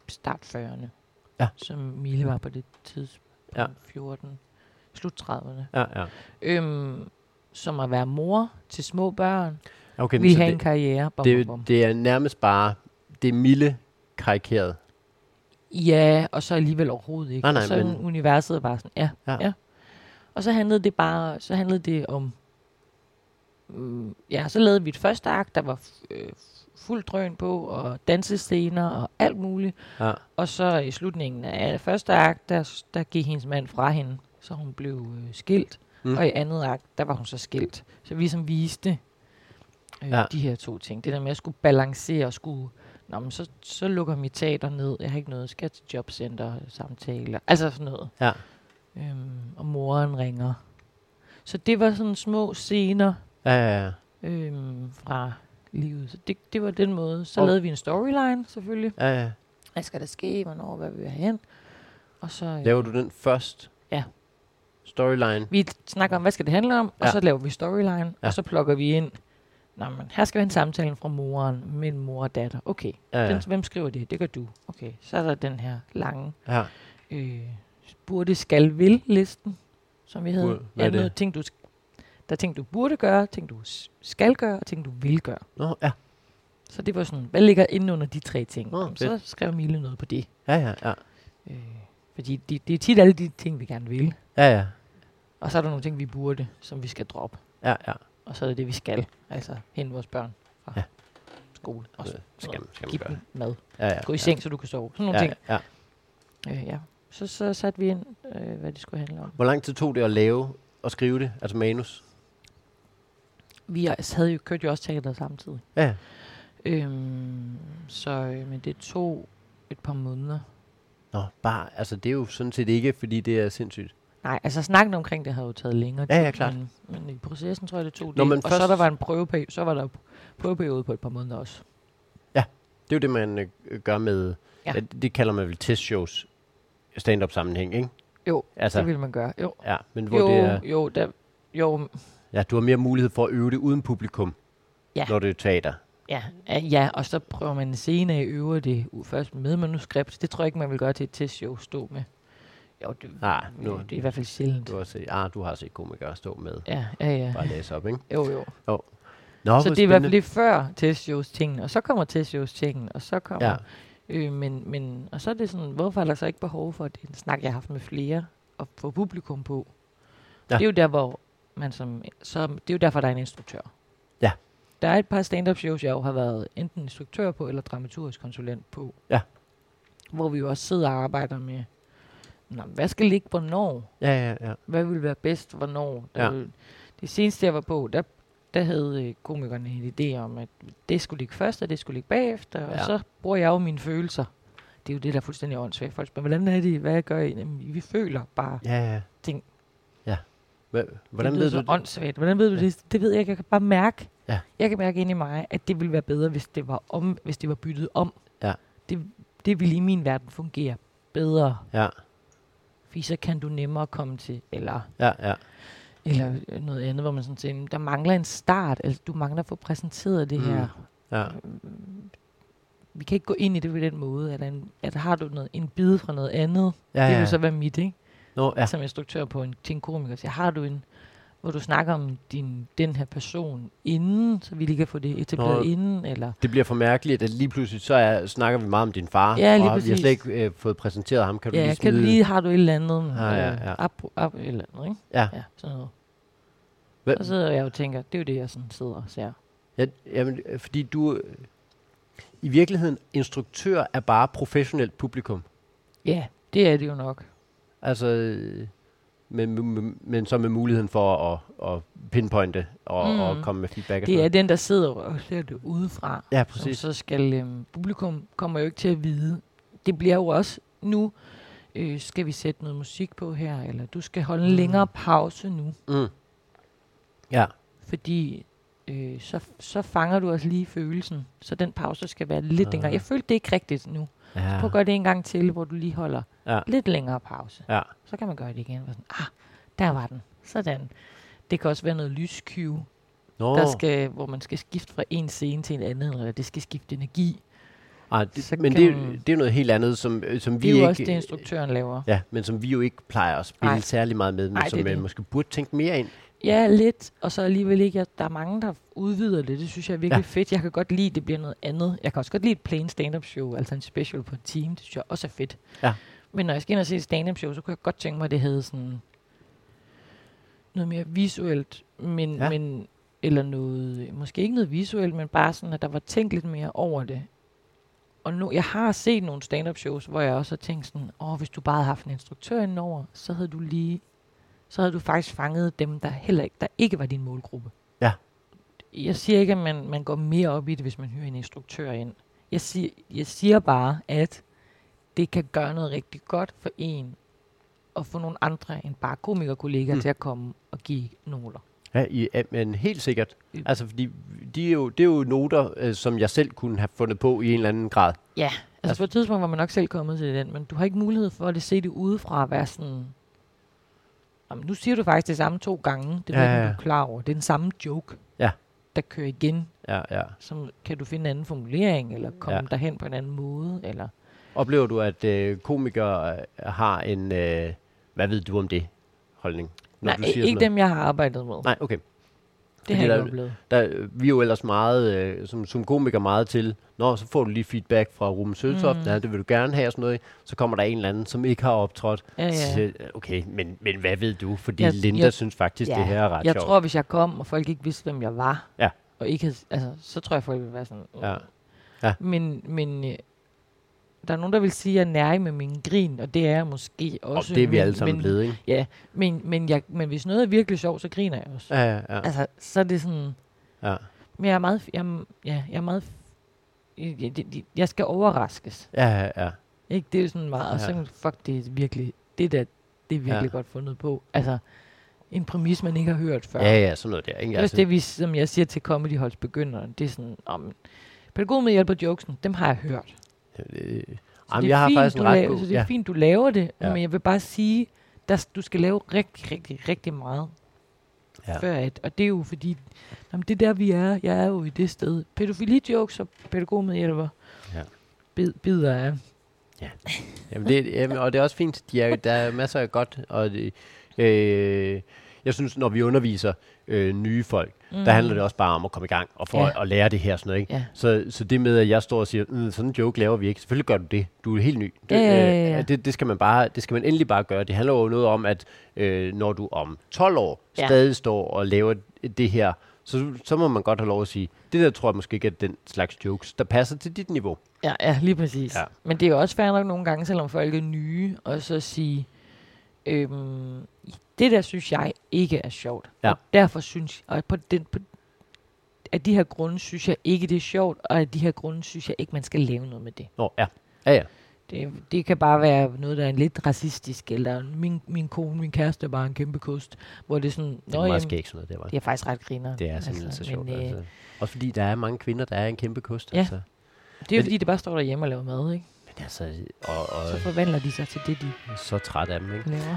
start 40'erne. Ja. Som Mille var på det tidspunkt. Ja. 14. Slut 30'erne. Ja, ja. Øhm, som at være mor til små børn. Okay, så have en karriere. Bum, det, bum. det er nærmest bare... Det er milde karikeret. Ja, og så alligevel overhovedet ikke. Nej, nej, og så men- universet var sådan, ja, Ja. ja. Og så handlede det bare, så handlede det om, mm, ja, så lavede vi et første akt, der var øh, fuld drøn på, og dansescener og alt muligt. Ja. Og så i slutningen af første akt, der, der gik hendes mand fra hende, så hun blev øh, skilt. Mm. Og i andet akt, der var hun så skilt. Så vi som viste øh, ja. de her to ting. Det der med at skulle balancere og skulle... Nå, men så, så lukker mit teater ned. Jeg har ikke noget. Skal til jobcenter, samtaler. Altså sådan noget. Ja. Øhm, og moren ringer. Så det var sådan små scener Ja, ja, ja. øhm, fra livet. Så det, det var den måde. Så Og- lavede vi en storyline selvfølgelig. ja, ja. Hvad skal der ske? Hvornår? Hvad vil vi have hen? Og så... øh, Laver du den først? Ja. Storyline? Vi snakker om, hvad skal det handle om, og Ja. så laver vi storyline, Ja. og så plukker vi ind, Nå, men her skal være en samtale fra moren mellem mor og datter. Okay, Ja, ja. ja. Den, hvem skriver det? Det gør du. Okay, så er der den her lange ja. øh, burde, skal, vil listen, som vi havde. Burde- er det? noget ting, du, sk- der er ting, du burde gøre, ting, du skal gøre, og ting, du vil gøre. Nå, ja. Så det var sådan, hvad ligger inde under de tre ting? Nå, Jamen, så skrev Mille noget på det. Ja, ja, ja. Øh, fordi det, det er tit alle de ting, vi gerne vil. Ja, ja. Og så er der nogle ting, vi burde, som vi skal droppe. Ja, ja. Og så er det det, vi skal. Altså hente vores børn fra Ja. skole. Og så, Det skal, skal give gøre. dem mad. Ja, ja. Gå i ja. seng, så du kan sove. Sådan nogle ja, ting. ja. Øh, ja. Så, så satte vi ind, øh, hvad det skulle handle om. Hvor lang tid tog det at lave og skrive det, altså manus? Vi havde jo kørt jo også teater samtidig. Ja, ja. Øhm, så øh, men det tog et par måneder. Nå, bare, altså det er jo sådan set ikke, fordi det er sindssygt. Nej, altså snakken omkring det har jo taget længere Ja, ja, tid, klart. Men, men i processen tror jeg, det tog Nå, det. men og først- så der var en prøveperiode, så var der prøveperiode på et par måneder også. Det er jo det, man øh, gør med, ja. Ja. det, kalder man vel testshows, stand-up sammenhæng, ikke? Jo, Altså, det ville man gøre. Jo, ja, men hvor jo, det er, jo, der, jo, ja, du har mere mulighed for at øve det uden publikum, Ja. når det er teater. ja, ja, og så prøver man af at øve det først med manuskript. Det tror jeg ikke, man vil gøre til et testshow stå med. Jo, det, Nej, nu- det er i hvert fald sjældent. Du har, set, ah, du har set komikere stå med, Ja, ja, ja. bare læse op, ikke? Jo, jo. Nå, så det er i hvert fald lige før testshows tingen, og så kommer testshows tingen, og så kommer... Ja, Øh, men, men, og så er det sådan, hvorfor er der så ikke behov for, at det er en snak, jeg har haft med flere, og få publikum på? Ja. Det er jo der, hvor man som, så, det er jo derfor, der er en instruktør. Ja. Der er et par stand-up shows, jeg jo har været enten instruktør på, eller dramaturgisk konsulent på. Ja. Hvor vi jo også sidder og arbejder med, Nå, hvad skal ligge hvornår? ja, ja, ja. Hvad vil være bedst hvornår? Der Ja. vil- Det seneste, jeg var på, der, der havde øh, komikerne en idé om, at det skulle ligge først, og det skulle ligge bagefter. Ja. og så bruger jeg jo mine følelser. Det er jo det, der er fuldstændig åndssvagt. Folk spørger, hvordan er det? Hvad gør I? Jamen, vi føler bare. Ja, ja. Ting. Hva, hvordan det ved du så åndssvagt. Hvordan ved du Ja. det? Det ved jeg ikke. Jeg kan bare mærke. Ja. Jeg kan mærke ind i mig, at det ville være bedre, hvis det var, om, hvis det var byttet om. Ja. Det, det ville i min verden fungere bedre. Ja, Fordi så kan du nemmere komme til, eller ja, ja. eller øh, noget andet, hvor man sådan siger, der mangler en start, altså du mangler at få præsenteret det Mm. her. ja. Vi kan ikke gå ind i det på den måde, at, en, at har du noget, en bid fra noget andet, ja, det ja. vil så være mit, ikke? Nå, ja. Som instruktør på en, til en komiker, så har du en, hvor du snakker om din, den her person inden, så vi lige kan få det etableret Nå. inden, eller Det bliver for mærkeligt, at lige pludselig så er, snakker vi meget om din far, Ja, lige og vi har præcis. slet ikke øh, fået præsenteret ham. Kan du ja, lige kan du smide- lige, har du et eller andet, Ja, ja, ja. Øh, op, op, et eller andet, ikke? Ja. ja sådan noget. Hvad, Så sidder jeg og tænker, det er jo det, jeg sådan sidder og ser. ja, jamen, øh, fordi du... øh, I virkeligheden, instruktør er bare professionelt publikum. Ja, det er det jo nok. Altså, men, men, men så med muligheden for at, at pinpointe og, mm. Og komme med feedback. Det er den, der sidder og ser det udefra. Ja, præcis. så skal øhm, publikum kommer jo ikke til at vide. Det bliver jo også nu, øh, skal vi sætte noget musik på her, eller du skal holde en Mm. længere pause nu, Mm. Ja, fordi øh, så, så fanger du også lige følelsen. Så den pause skal være lidt Ah. længere. Jeg følte det ikke rigtigt nu. Ja. Prøv at gøre det en gang til, hvor du lige holder Ja. lidt længere pause. ja. Så kan man gøre det igen. Og sådan, ah, der var den. Sådan. Det kan også være noget lyscue, Nå, der skal, hvor man skal skifte fra en scene til en anden, eller det skal skifte energi. ah, så det, men det, man- det er noget helt andet, som, øh, som vi Det er jo ikke... også det, instruktøren laver. Ja, men som vi jo ikke plejer at spille Nej. særlig meget med, men Nej, som det. måske burde tænke mere ind. Ja, lidt. Og så alligevel ikke. Der er mange, der udvider det. Det synes jeg er virkelig Ja. fedt. Jeg kan godt lide, at det bliver noget andet. Jeg kan også godt lide et plain stand-up show, altså en special på et team. Det synes jeg også er fedt. Ja. Men når jeg skal ind og se et stand-up show, så kunne jeg godt tænke mig, at det havde sådan noget mere visuelt, men, Ja. men eller noget, måske ikke noget visuelt, men bare sådan, at der var tænkt lidt mere over det. Og nu, jeg har set nogle stand-up shows, hvor jeg også har tænkt sådan, åh, hvis du bare havde haft en instruktør indover, så havde du lige, så havde du faktisk fanget dem, der heller ikke, der ikke var din målgruppe. Ja. Jeg siger ikke, at man, man går mere op i det, hvis man hyrer en instruktør ind. Jeg siger, jeg siger bare, at det kan gøre noget rigtig godt for en, og få nogle andre end bare komikerkollegaer Mm. til at komme og give noter. Ja, i, ja, men helt sikkert. Altså, fordi de er jo, det er jo noter, øh, som jeg selv kunne have fundet på i en eller anden grad. Ja, altså, Altså- på et tidspunkt var man nok selv kommet til den, men du har ikke mulighed for at se det udefra at være sådan... Jamen, nu siger du faktisk det samme to gange. Det Ja, ved ja, du er klar over. Det er den samme joke. Ja. der kører igen. Ja, ja. Som, kan du finde en anden formulering, eller komme Ja. derhen på en anden måde? Eller? Oplever du, at øh, komikere øh, har en, øh, hvad ved du om det, holdning? Når Nej, du siger ikke dem, jeg har arbejdet med. Nej, okay. Det har jeg der- oplevet. Der, vi er jo ellers meget, øh, som, som komiker meget til, Nå, så får du lige feedback fra Ruben Søltoft, mm. Ja, det vil du gerne have og sådan noget. Så kommer der en eller anden, som ikke har optrådt. Ja, ja. okay, men, men hvad ved du? Fordi Jeg- Linda jeg- synes faktisk, ja, det her er ret Jeg sjovt. tror, hvis jeg kom, og folk ikke vidste, hvem jeg var, Ja. og ikke havde, altså, så tror jeg, folk ville være sådan... "Åh." Ja. Ja. Men, men øh, der er nogen, der vil sige, at jeg er nær med min grin, og det er jeg måske og også. det er vi alle sammen men, blevet, ikke? Ja, men, men, jeg, men hvis noget er virkelig sjovt, så griner jeg også. Ja, ja, ja. Altså, så er det sådan... ja. Men jeg er meget... Jeg, ja, jeg er meget... Jeg, jeg, jeg skal overraskes. Ja, ja, ja. Ikke? Det er jo sådan meget... Og så, Ja. fuck, det er virkelig... Det der, det er virkelig Ja. godt fundet på. Altså, en præmis, man ikke har hørt før. Ja, ja, sådan noget der. Ikke? Det er også det, vi, som jeg siger til Comedy Holds begyndere. Det er sådan, om pædagog med hjælp af jokesen, dem har jeg hørt. Øh, Så jamen, jeg har fint, faktisk en ret laver, god... Så det er ja. fint, du laver det, Ja. ja. men jeg vil bare sige, der, du skal lave rigtig, rigtig, rigtig meget. Ja. Ja. Før at, og det er jo fordi, jamen, det er der vi er. Jeg er jo i det sted. Pædofili-jokes og pædagog med hjælper. Ja. Bid, bider af. Jamen det, jamen, og det er også fint. De er, der er masser af godt. Og det, øh, jeg synes, når vi underviser øh, nye folk, mm. der handler det også bare om at komme i gang og for ja. Ja. at lære det her. Sådan noget, ikke? Ja. Så, så det med, at jeg står og siger, mm, sådan en joke laver vi ikke. Selvfølgelig gør du det. Du er helt ny. Det, Ja, ja, ja, øh, det, det, skal man bare, det skal man endelig bare gøre. Det handler jo noget om, at øh, når du om 12 år Ja. stadig står og laver det her, så, så må man godt have lov at sige, det der tror jeg måske ikke er den slags jokes, der passer til dit niveau. Ja, ja, lige præcis. Ja. Men det er jo også fair nok nogle gange, selvom folk er nye, og så sige, øhm, det der synes jeg ikke er sjovt. Ja. Og derfor synes jeg, og på den, på, af de her grunde synes jeg ikke, det er sjovt, og af de her grunde synes jeg ikke, man skal lave noget med det. Nå, ja. Ja, ja. Det, det kan bare være noget, der er lidt racistisk, eller min, min kone, min kæreste er bare en kæmpe kost, hvor det er sådan, Det er meget jamen, skægt sådan noget, det var. det er faktisk ret griner. Det er simpelthen altså, så sjovt. Men, øh, altså. Også fordi der er mange kvinder, der er en kæmpe kost. Ja. Altså. det er jo Men- fordi, det bare står derhjemme og laver mad, ikke? Men altså, og, og Så forvandler de sig til det, de så træt af dem, ikke? laver.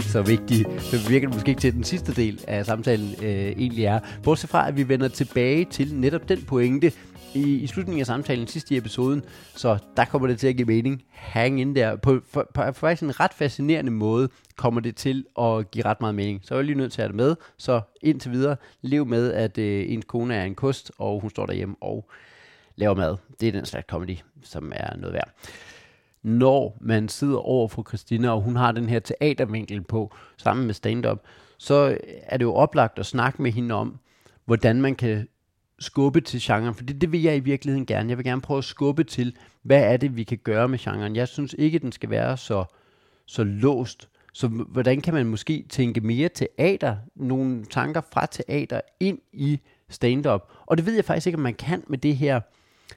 (laughs) Så vigtigt. Så virker det måske ikke til, den sidste del af samtalen øh, egentlig er. Bortset fra, at vi vender tilbage til netop den pointe i, i slutningen af samtalen sidst i episoden. Så der kommer det til at give mening. Hang in der. På, på, på, på faktisk en ret fascinerende måde kommer det til at give ret meget mening. Så er jeg lige nødt til at have det med. Så indtil videre, lev med, at øh, ens kone er en kost, og hun står derhjemme og laver mad. Det er den slags comedy, som er noget værd. Når man sidder over for Christina, og hun har den her teatervinkel på, sammen med stand-up, så er det jo oplagt at snakke med hende om, hvordan man kan skubbe til genren, for det, det vil jeg i virkeligheden gerne. Jeg vil gerne prøve at skubbe til, hvad er det, vi kan gøre med genren. Jeg synes ikke, den skal være så, så låst. Så hvordan kan man måske tænke mere teater, nogle tanker fra teater ind i stand-up? Og det ved jeg faktisk ikke, om man kan med det her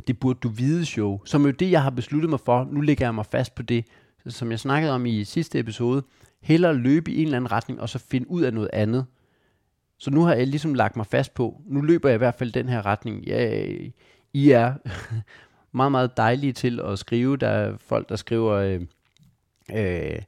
det burde du vide show, som er jo det, jeg har besluttet mig for. Nu lægger jeg mig fast på det, som jeg snakkede om i sidste episode. Hellere løbe i en eller anden retning, og så finde ud af noget andet. Så nu har jeg ligesom lagt mig fast på, nu løber jeg i hvert fald den her retning. Ja, I er (laughs) meget, meget dejlige til at skrive. Der er folk, der skriver... Øh, øh,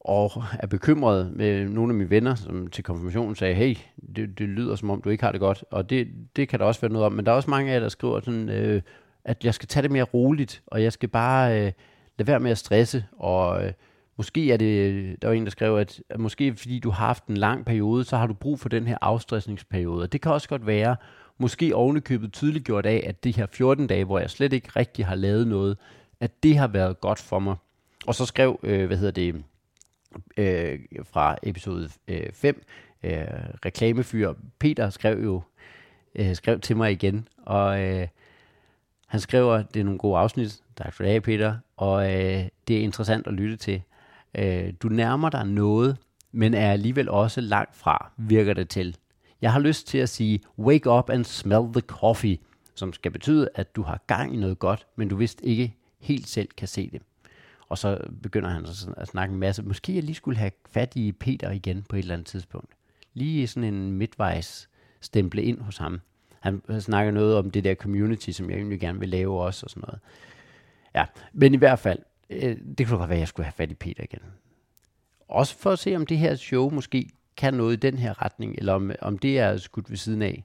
og er bekymret med nogle af mine venner, som til konfirmationen sagde, hey, det, det lyder som om, du ikke har det godt. Og det, det kan der også være noget om. Men der er også mange af jer, der skriver sådan, øh, at jeg skal tage det mere roligt, og jeg skal bare øh, lade være med at stresse. Og øh, måske er det, der var en, der skrev, at, at måske fordi du har haft en lang periode, så har du brug for den her afstressningsperiode. Og det kan også godt være, måske ovenikøbet tydeligt gjort af, at de her 14 dage, hvor jeg slet ikke rigtig har lavet noget, at det har været godt for mig. Og så skrev, øh, hvad hedder det, øh, fra episode øh, 5, øh, reklamefyr Peter skrev jo øh, skrev til mig igen, og øh, han skriver, det er nogle gode afsnit, tak for det, Peter, og øh, det er interessant at lytte til. Øh, du nærmer dig noget, men er alligevel også langt fra, virker det til. Jeg har lyst til at sige, wake up and smell the coffee, som skal betyde, at du har gang i noget godt, men du vist ikke helt selv kan se det. Og så begynder han så sådan at snakke en masse. Måske jeg lige skulle have fat i Peter igen på et eller andet tidspunkt. Lige sådan en midtvejs stemple ind hos ham. Han snakker noget om det der community, som jeg egentlig gerne vil lave også og sådan noget. Ja, men i hvert fald, øh, det kunne godt være, at jeg skulle have fat i Peter igen. Også for at se, om det her show måske kan noget i den her retning, eller om, om det er skudt ved siden af.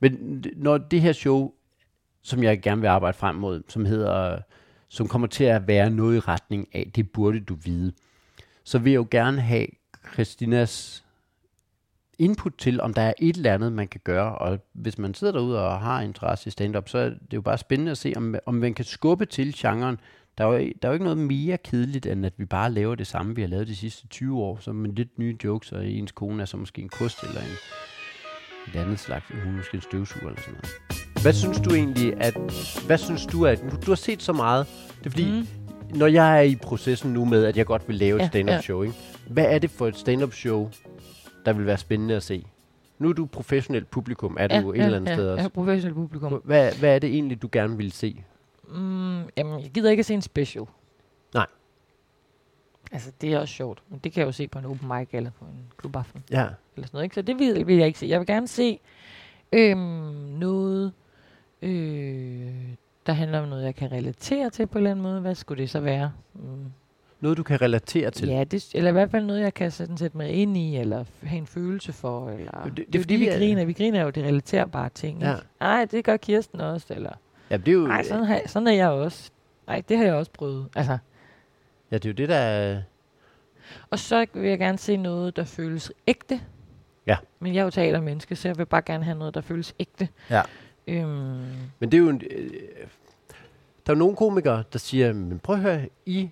Men når det her show, som jeg gerne vil arbejde frem mod, som hedder, som kommer til at være noget i retning af, det burde du vide, så vil jeg jo gerne have Christinas input til, om der er et eller andet, man kan gøre. Og hvis man sidder derude og har interesse i stand-up, så er det jo bare spændende at se, om, om man kan skubbe til genren. Der er, jo, der er jo ikke noget mere kedeligt, end at vi bare laver det samme, vi har lavet de sidste 20 år, så med lidt nye jokes, og ens kone er så måske en kost eller en, et andet slags, hun er måske en støvsuger eller sådan noget. Hvad synes du egentlig, at, hvad synes du, at, du, du har set så meget, det er fordi, mm. når jeg er i processen nu med, at jeg godt vil lave et Ja, stand-up ja. show, ikke? hvad er det for et stand-up show, der vil være spændende at se? Nu er du professionelt publikum, er du ja, et ja, eller andet ja, sted også. har professionelt publikum. Hvad, hvad er det egentlig, du gerne vil se? Mm, jamen, jeg gider ikke at se en special. Nej. Altså, det er også sjovt. Men det kan jeg jo se på en open mic eller på en klubaften. Ja. Eller sådan noget, ikke? Så det vil, vil jeg ikke se. Jeg vil gerne se øhm, noget, øh, der handler om noget, jeg kan relatere til på en eller anden måde. Hvad skulle det så være? Mm. Noget, du kan relatere til. Ja, det, eller i hvert fald noget, jeg kan sådan sætte mig ind i, eller have en følelse for. Eller, det- det, det er fordi, vi griner. Vi griner jo det relaterbare ting. Ja. Ikke? Ej, det gør Kirsten også. Eller, Ja, det er jo, nej, sådan, har, sådan er jeg også. Nej, det har jeg også prøvet. Altså, ja, det er jo det, der er... Og så vil jeg gerne se noget, der føles ægte. Ja. Men jeg er jo teatermenneske, så jeg vil bare gerne have noget, der føles ægte. Ja. Øhm, Men det er jo en, øh, der er nogle komikere, der siger, men prøv at høre, I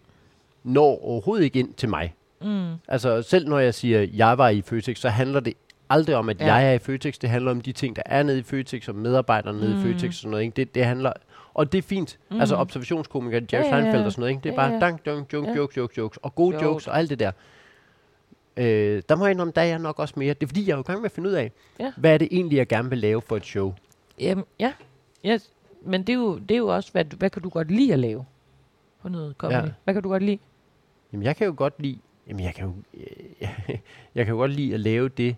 når overhovedet ikke ind til mig. mm, Altså selv når jeg siger, jeg var i Føtex, så handler det aldrig om, at Ja. ja. jeg er i Føtex. Det handler om de ting, der er nede i Føtex, og medarbejderne nede Mm. i Føtex og sådan noget. Ikke? Det, det handler, og det er fint. Mm. Mm. Altså observationskomikere, Jerry Ja, ja, Seinfeld ja. og sådan noget. Ikke? Det er Ja, bare ja. dang, dang, jokes, Ja. jokes, jokes, jokes, og gode Jo. jokes og alt det der. Øh, der må jeg indrømme, der er jeg nok også mere. Det er fordi, jeg er jo i gang med at finde ud af, Ja. hvad er det egentlig, jeg gerne vil lave for et show. Jamen, ja. ja. Men det er, jo, det er jo også, hvad, hvad kan du godt lide at lave på noget comedy? Ja. Hvad kan du godt lide? Jamen, jeg kan jo godt lide, jamen, jeg kan jo, jeg, (laughs) jeg kan jo godt lide at lave det,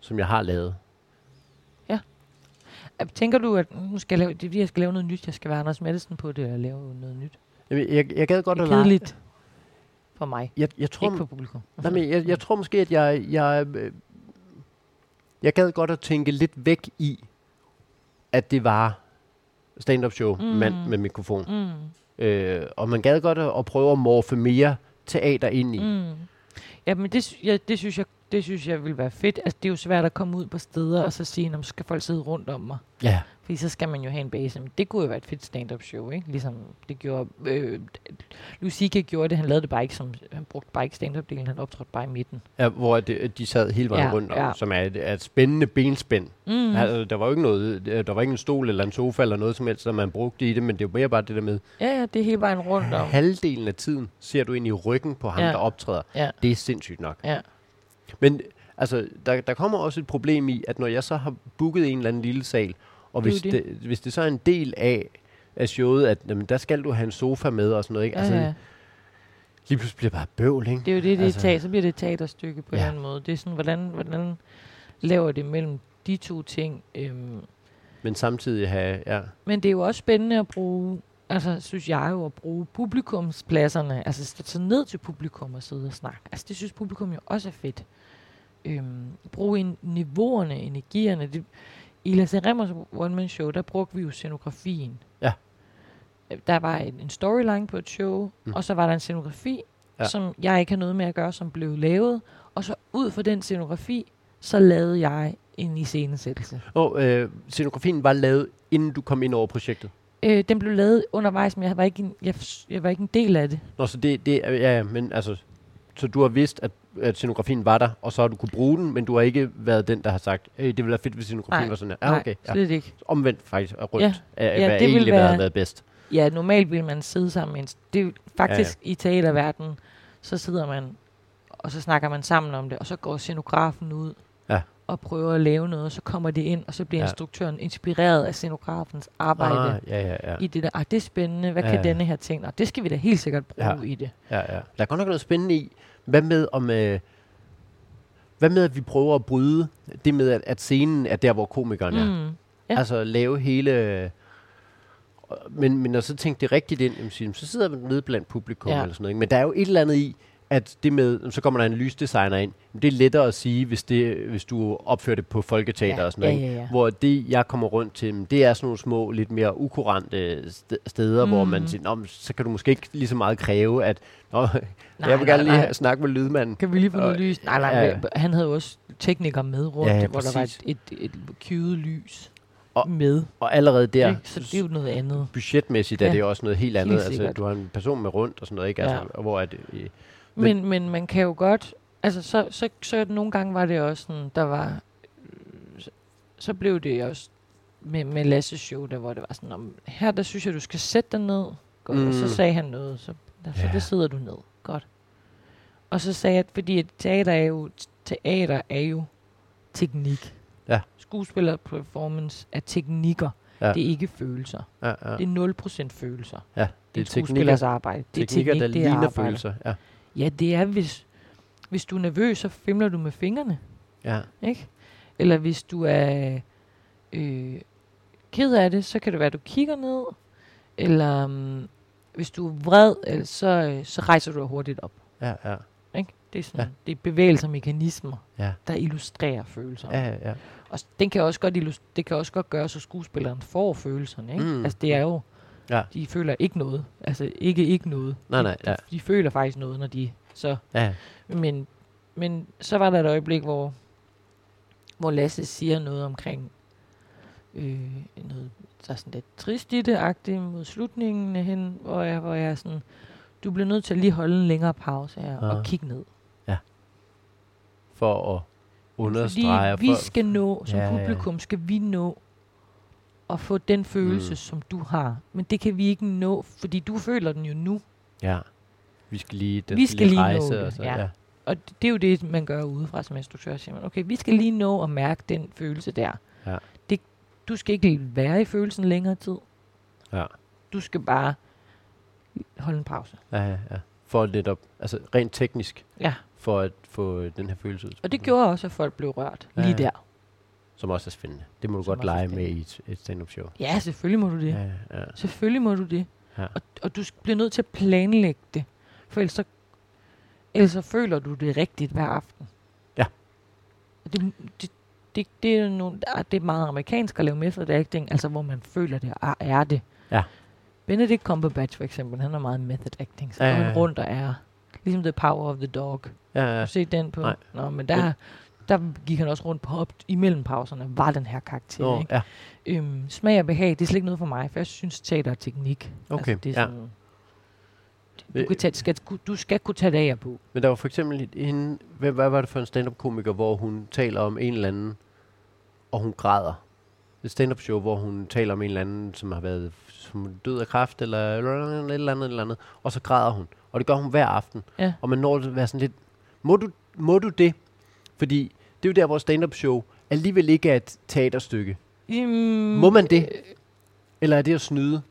som jeg har lavet. Øh, Tænker du, at nu skal jeg, lave, det jeg skal lave noget nyt, jeg skal være Anders Madsen på det og lave noget nyt? Jamen, jeg, jeg gad godt Det at er lege- kedeligt for mig. Jeg, jeg tror, Ikke for publikum. (laughs) Nej, men jeg, jeg tror måske, at jeg, jeg, øh, jeg gad godt at tænke lidt væk i, at det var stand-up show, mm. Mand med mikrofon. Mm. Øh, og man gad godt at, at prøve at morfe mere teater ind i. Mm. Mm. Ja, men det, ja, det, synes jeg, det synes jeg vil være fedt. Altså, det er jo svært at komme ud på steder og så sige, at skal folk sidde rundt om mig. Ja, Fordi så skal man jo have en base. Men det kunne jo være et fedt stand-up show, ikke? Ligesom det gjorde... Øh, C.K. gjorde det, han lavede det bare ikke som... Han brugte bare ikke stand-up-delen, han optrådte bare i midten. ja hvor det, de sad hele vejen Ja, rundt, om, ja. som er et, et spændende benspænd. Mm. Altså, der var jo ikke noget, der var ikke en stol eller en sofa eller noget som helst, der man brugte i det, men det var mere bare det der med, Ja, ja, det er hele vejen rundt om. halvdelen af tiden ser du ind i ryggen på ham, Ja. der optræder. Ja, Det er sindssygt nok. ja. Men altså, der, der kommer også et problem i, at når jeg så har booket en eller anden lille sal, og hvis det, det. hvis det så er en del af, af showet, at jamen, der skal du have en sofa med og sådan noget, ikke? Altså, ja. lige pludselig bliver det bare bøvl, ikke? Det er jo det, det Altså- tager. Så bliver det et teaterstykke på ja. En eller anden måde. Det er sådan, hvordan, hvordan laver det mellem de to ting? Øhm, Men samtidig have, ja, Men det er jo også spændende at bruge, altså synes jeg jo, at bruge publikumspladserne, altså sig ned til publikum og sidde og snakke. Altså det synes publikum jo også er fedt. Øhm, bruge en, niveauerne, energierne. Det, I Lasse Remmers one-man show, der brugte vi jo scenografien. Ja. Øh, Der var en, en storyline på et show, Mm. og så var der en scenografi, Ja. som jeg ikke har noget med at gøre, som blev lavet. Og så ud fra den scenografi, så lavede jeg en iscenesættelse. Og øh, scenografien var lavet, inden du kom ind over projektet. Øh, den blev lavet undervejs, men jeg var ikke en, jeg, jeg var ikke en del af det. Nå, så det, det ja, men altså, så du har vidst, at, at scenografien var der, og så har du kunne bruge den, men du har ikke været den, der har sagt, hey, det ville være fedt, hvis scenografien Nej, var sådan her. Ja, okay. Nej, Ja. slet ikke. Omvendt faktisk, og rundt. Ja. Ja, Ja, ja, hvad det egentlig være, være- været bedst. Ja, normalt vil man sidde sammen. Det er faktisk ja, ja. i teaterverdenen, så sidder man, og så snakker man sammen om det, og så går scenografen ud Ja. Og prøver at lave noget, og så kommer det ind, og så bliver Ja. instruktøren inspireret af scenografens arbejde Ah, ja, ja, ja. i det der. Ah, det er spændende. Hvad Ja, kan ja. denne her ting? Og det skal vi da helt sikkert bruge Ja. i det. ja, ja. Der er godt nok noget spændende i. Hvad med om... Øh, hvad med, at vi prøver at bryde det med, at, at scenen er der, hvor komikeren er? Mm. Ja. Altså lave hele... øh, Men, men når så tænkte det rigtigt ind, så sidder man nede blandt publikum Ja. eller sådan noget. Ikke? Men der er jo et eller andet i, at det med, så kommer der en lysdesigner ind, det er lettere at sige, hvis, det, hvis du opfører det på folketeater Ja, og sådan noget. ja, ja, ja. Hvor det, jeg kommer rundt til, det er sådan nogle små, lidt mere ukurante st- steder, mm. hvor man Mm. siger, så kan du måske ikke lige så meget kræve, at Nå, (laughs) Nej, jeg vil nej, gerne lige nej. snakke med lydmanden. Kan vi lige få noget Og- lys? Nej, nej, ja. han havde også teknikere med rundt, Ja, ja, hvor der var et, et, et cued lys Og- med. Og allerede der, Ikke? Så det er jo noget andet. budgetmæssigt er Ja, det også noget helt andet. Altså, sikkert. du har en person med rundt og sådan noget, ikke? Altså, Ja. hvor er det, øh, Men- Men, men man kan jo godt, altså så, så, så nogle gange var det også sådan, der var, så, så blev det også med, med Lasses show, der hvor det var sådan, om, her der synes jeg, du skal sætte dig ned. Godt. Mm. Og så Mm. sagde han noget, så, der, så Ja. der sidder du ned. Godt. Og så sagde jeg, fordi et teater er jo, teater er jo teknik. Ja. Skuespiller performance er teknikker. Ja. Det er ikke følelser. ja, ja. Det er 0% følelser. ja, Det er det er skuespillers teknikker, arbejde. Det er teknikker teknik, der er ligner arbejde. følelser. Ja, Ja, det er, hvis, hvis du er nervøs, så fimler du med fingrene, ja. ikke? Eller hvis du er øh, ked af det, så kan det være, at du kigger ned. Eller um, hvis du er vred, øh, så, øh, så rejser du hurtigt op. ja, ja. Ikke? Det, er sådan, Ja. det er bevægelser og mekanismer, Ja, der illustrerer følelser. ja, ja. ja. Og den kan også godt det kan også godt gøre, så skuespilleren får følelserne. Ikke? Mm. Altså, det er jo, Ja. de føler ikke noget. Altså, ikke ikke noget. Nej, nej, de, ja. de føler faktisk noget, når de så ja. Men, men så var der et øjeblik, hvor, hvor Lasse siger noget omkring øh, noget, der er sådan lidt trist i det, agtigt mod slutningen hen, hvor jeg, hvor jeg er sådan, du bliver nødt til at lige holde en længere pause her Ah. og kigge ned. For at understrege. Fordi vi for, skal nå, som Ja, ja. publikum, skal vi nå at få den følelse, Mm. som du har. Men det kan vi ikke nå, fordi du føler den jo nu. Ja. Vi skal lige, den Vi skal lige nå rejse, det, og så, ja. ja. Og det er jo det, man gør udefra som instruktør. Siger man, okay, vi skal lige nå at mærke den følelse der. Ja. Det, du skal ikke være i følelsen længere tid. Ja. Du skal bare holde en pause. Ja, ja, ja. For lidt op, altså rent teknisk, Ja, for at få den her følelse ud. og det gjorde også, at folk blev rørt Ja, lige der. Som også er spændende. Det må du Som godt lege med i et, et stand-up show. Ja, selvfølgelig må du det. Ja, ja. Selvfølgelig må du det. Ja. Og, og du bliver nødt til at planlægge det. For ellers så, ellers så føler du det rigtigt hver aften. Ja. Og Det, det, det, det, er nogle, ah, det er meget amerikansk at lave method acting, altså hvor man føler det og er det. Ja. Benedict Cumberbatch for eksempel, han er meget method acting, så Ja, ja, ja. rundt og er, ligesom The Power of the Dog. Ja, ja. du set den på? Nej. Nå, men der, der gik han også rundt på op imellem pauserne, var den her karakter. Nå, ikke? ja. Øhm, smag og behag, det er slet ikke noget for mig, for jeg synes, teater er teknik. Okay, Altså, det er ja. sådan, Øh. du, kan tage, skal, du skal kunne tage det af på. Men der var for eksempel hende, hvad, hvad var det for en stand-up-komiker, hvor hun taler om en eller anden, og hun græder. Et stand-up show, hvor hun taler om en eller anden, som har været som død af kræft, eller, et eller andet, et eller andet, og så græder hun. Og det gør hun hver aften. Ja. Og man når at være sådan lidt, må du, må du det? Fordi det er jo der, hvor stand-up show alligevel ikke er et teaterstykke. Mm, Må man det? Eller er det at snyde?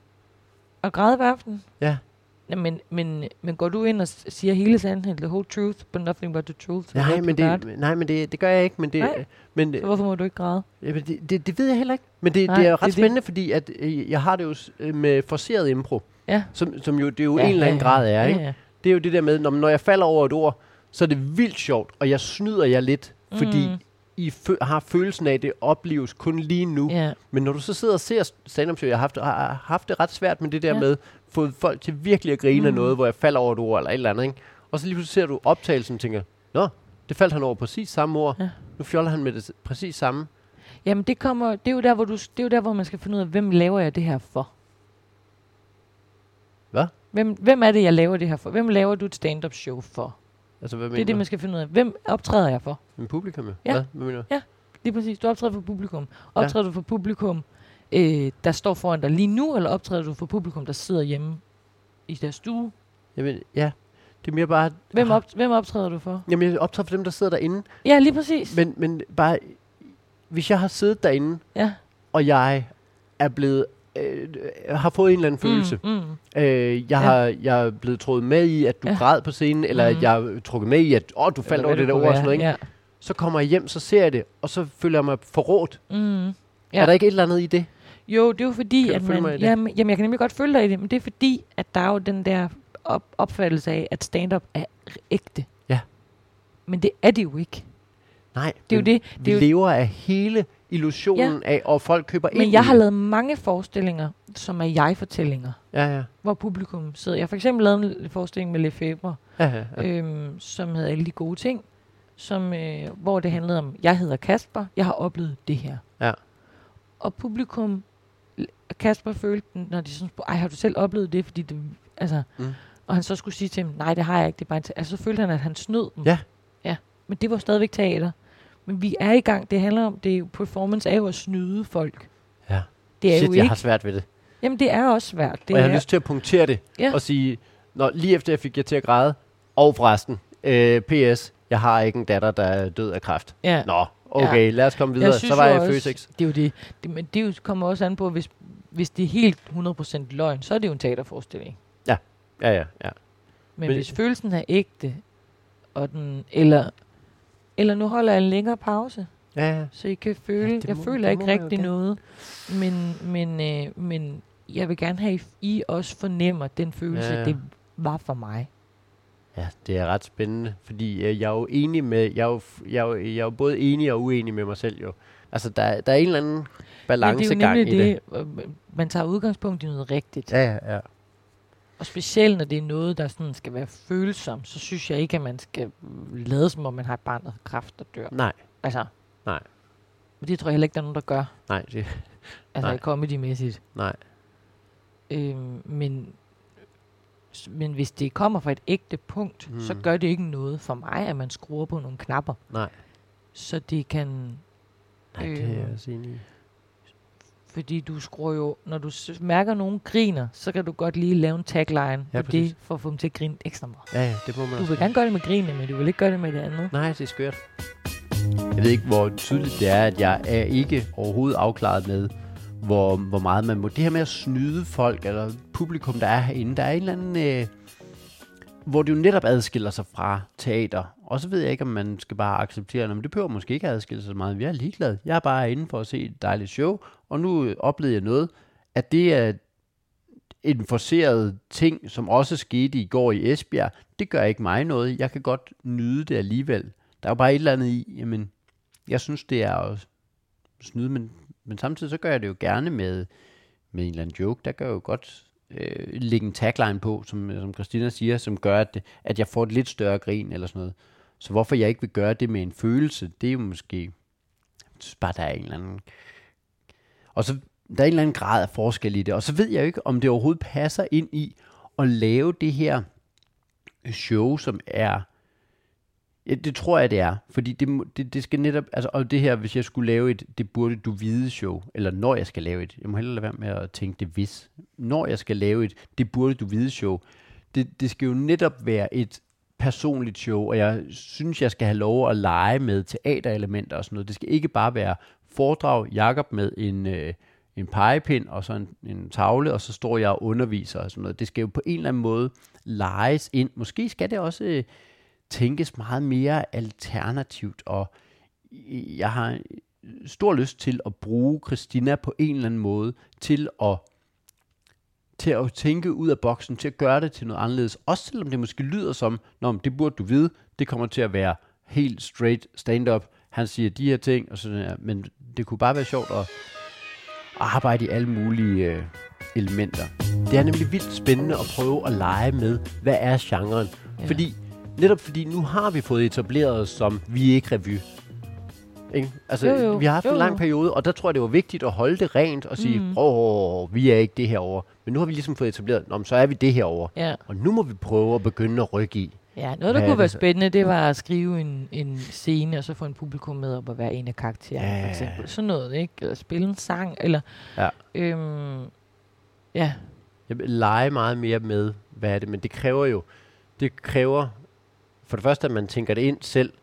Og græde hver aften? Ja. Ja, men, men, men går du ind og siger hele sandheden, the whole truth, but nothing but the truth? Nej, men det, nej, men det, det gør jeg ikke. Men det, Nej. men, Så hvorfor må du ikke græde? Jamen, det, det, det ved jeg heller ikke. Men det, Nej, det er det ret det. spændende, fordi at, øh, jeg har det jo øh, med forceret impro, Ja. som, som jo, det er jo ja, en eller anden grad er. ja, Ikke? ja. Det er jo det der med, når, når jeg falder over et ord, så er det vildt sjovt, og jeg snyder jer lidt, fordi Mm. I fø- har følelsen af, at det opleves kun lige nu. Ja. Men når du så sidder og ser stand-up show, jeg har haft, har, haft det ret svært med det der Ja. med, fået folk til virkelig at grine af Mm. noget, hvor jeg falder over et ord eller et eller andet. Ikke? Og så lige pludselig ser du optagelsen og tænker, nå, det faldt han over præcis samme ord. Ja. Nu fjoller han med det præcis samme. Jamen, det, kommer, det, er jo der, hvor du, det er jo der, hvor man skal finde ud af, hvem laver jeg det her for? Hvad? Hvem, hvem er det, jeg laver det her for? Hvem laver du et stand-up show for? Altså, hvad Det er det, man skal finde ud af. Hvem optræder jeg for? En publikum. Ja. Hvad? Hvad mener du? Lige præcis. Du optræder for publikum. Optræder du for publikum, øh, der står foran dig lige nu, eller optræder du for publikum, der sidder hjemme i deres stue? Jamen, ja. Det er mere bare... Hvem, op, hvem optræder du for? Jamen, jeg optager for dem, der sidder derinde. Ja, lige præcis. Men, men bare... Hvis jeg har siddet derinde, ja. og jeg er blevet... Øh, har fået en eller anden følelse. Mm, mm. Øh, jeg, Ja. har, jeg er blevet troet med i, at du Ja. græd på scenen, eller Mhm. at jeg er trukket med i, at åh, du faldt over det der ord og sådan noget. Ikke? Så kommer jeg hjem, så ser jeg det, og så føler jeg mig forrådt. Ja. Mm. Ja. Ja. Er der ikke et eller andet i det? Jo, det er jo fordi, Kan at man... Jamen, jamen, jeg kan nemlig godt følge dig i det, men det er fordi, at der er jo den der op, opfattelse af, at stand-up er ægte. Ja. Men det er det jo ikke. Nej, Det er jo det. Vi det jo, lever af hele illusionen ja. af, og folk køber ind men jeg har lavet mange forestillinger, som er jeg-fortællinger, Ja, ja. hvor publikum sidder. Jeg har for eksempel lavet en forestilling med Lefebvre, ja, ja, ja. øhm, som hedder Alle de gode ting, som, øh, hvor det handlede om, jeg hedder Kasper, jeg har oplevet det her. Ja. Og publikum, Kasper følte, når de sådan spurgte, ej, har du selv oplevet det? Fordi det, altså, Mm. Og han så skulle sige til dem, nej, det har jeg ikke, det er bare en te-" Altså, så følte han, at han snød dem. Ja. Ja, men det var stadigvæk teater. Men vi er i gang, det handler om, det er jo, performance er jo at snyde folk. Ja. Det er Shit, jo jeg ikke, har svært ved det. jamen det er også svært. Det og jeg har er, lyst til at punktere det, Ja. og sige, når, lige efter jeg fik jer til at græde, og forresten, øh, PS, jeg har ikke en datter, der er død af kræft. ja. Nå, okay, lad os komme videre. Så var jeg i Føtex. Det er jo det. det men det er jo, kommer også an på, hvis, hvis det er helt 100% løgn, så er det jo en teaterforestilling. Ja, ja, ja. Men, Men- men hvis følelsen er ægte, og den, eller, eller nu holder jeg en længere pause, Ja, ja. så I kan føle, Ja, ja, jeg må- føler ikke rigtig noget, men, men, øh, men jeg vil gerne have, at I også fornemmer den følelse, Ja, ja, ja. ja. det var for mig. Ja, det er ret spændende, fordi øh, jeg er jo enig med, jeg er jo, jeg er jo, jeg er jo både enig og uenig med mig selv jo. Altså, der, der er en eller anden Men det er jo balancegang i nemlig det. det, man tager udgangspunkt i noget rigtigt. Ja, ja, ja. Og specielt når det er noget, der sådan skal være følsomt, så synes jeg ikke, at man skal øh, lade som om, man har et barn, der har kræft og dør. Nej, Altså. Nej. Og det tror jeg heller ikke, der er nogen, der gør. nej, det, Altså Nej. comedy-mæssigt. nej. Øhm, men, men hvis det kommer fra et ægte punkt, mm. så Mm. gør det ikke noget for mig, at man skruer på nogle knapper. Nej. Så det kan... Nej, det er jeg Øh. også enig. Fordi du skruer jo... Når du mærker, at nogen griner, så kan du godt lige lave en tagline Ja, på præcis. det, for at få dem til at grine ekstra meget. Ja, ja, det må man Du også. vil gerne gøre det med grine, men du vil ikke gøre det med det andet. Nej, det er skørt. Jeg ved ikke, hvor tydeligt det er, at jeg er ikke overhovedet afklaret med, hvor, hvor meget man må. Det her med at snyde folk, eller publikum, der er herinde, der er en eller anden... Øh, hvor det jo netop adskiller sig fra teater. Og så ved jeg ikke, om man skal bare acceptere, at det behøver måske ikke at adskille sig så meget. Jeg er ligeglad. Jeg er bare inde for at se et dejligt show, og nu øh, oplevede jeg noget, at det er en forceret ting, som også skete i går i Esbjerg. Det gør ikke mig noget. Jeg kan godt nyde det alligevel. Der er jo bare et eller andet i, jamen, jeg synes, det er at snyde, men, men samtidig så gør jeg det jo gerne med, med en eller anden joke. Der gør jeg jo godt øh, lægge en tagline på, som, øh, som Christina siger, som gør, at, det, at jeg får et lidt større grin eller sådan noget. Så hvorfor jeg ikke vil gøre det med en følelse, det er jo måske, jeg synes bare, der er en eller anden... Og så der er en eller anden grad af forskel i det, og så ved jeg jo ikke, om det overhovedet passer ind i at lave det her show, som er Ja, det tror jeg, det er. Fordi det, det, det skal netop... Altså, og det her, hvis jeg skulle lave et Det burde du vide show, eller når jeg skal lave et... Jeg må hellere lade være med at tænke det hvis. Når jeg skal lave et Det burde du vide show, det, det skal jo netop være et personligt show, og jeg synes, jeg skal have lov at lege med teaterelementer og sådan noget. Det skal ikke bare være foredrag, Jakob med en, øh, en pegepind og så en, en tavle, og så står jeg og underviser og sådan noget. Det skal jo på en eller anden måde leges ind. Måske skal det også... Øh, tænkes meget mere alternativt, og jeg har stor lyst til at bruge Christina på en eller anden måde til at til at tænke ud af boksen, til at gøre det til noget anderledes. Også selvom det måske lyder som, Nå, men det burde du vide, det kommer til at være helt straight stand-up. Han siger de her ting, og sådan her. men det kunne bare være sjovt at arbejde i alle mulige øh, elementer. Det er nemlig vildt spændende at prøve at lege med, hvad er genren? Ja. Fordi Netop fordi nu har vi fået etableret os som, vi er ikke revy. Ikke? Altså, Jo, jo. vi har haft Jo, en lang jo. periode, og der tror jeg, det var vigtigt at holde det rent og sige, Mhm. åh, vi er ikke det her over. Men nu har vi ligesom fået etableret, Nå, så er vi det her over. Ja. Og nu må vi prøve at begynde at rykke i. Ja, noget, der er kunne være spændende, det var at skrive en, en scene, og så få en publikum med op og være en af karaktererne, Ja. for eksempel. Sådan noget, ikke? Eller spille en sang, eller... Ja. Øhm, ja, Jeg vil lege meget mere med, hvad er det, men det kræver jo, det kræver for det første, at man tænker det ind selv,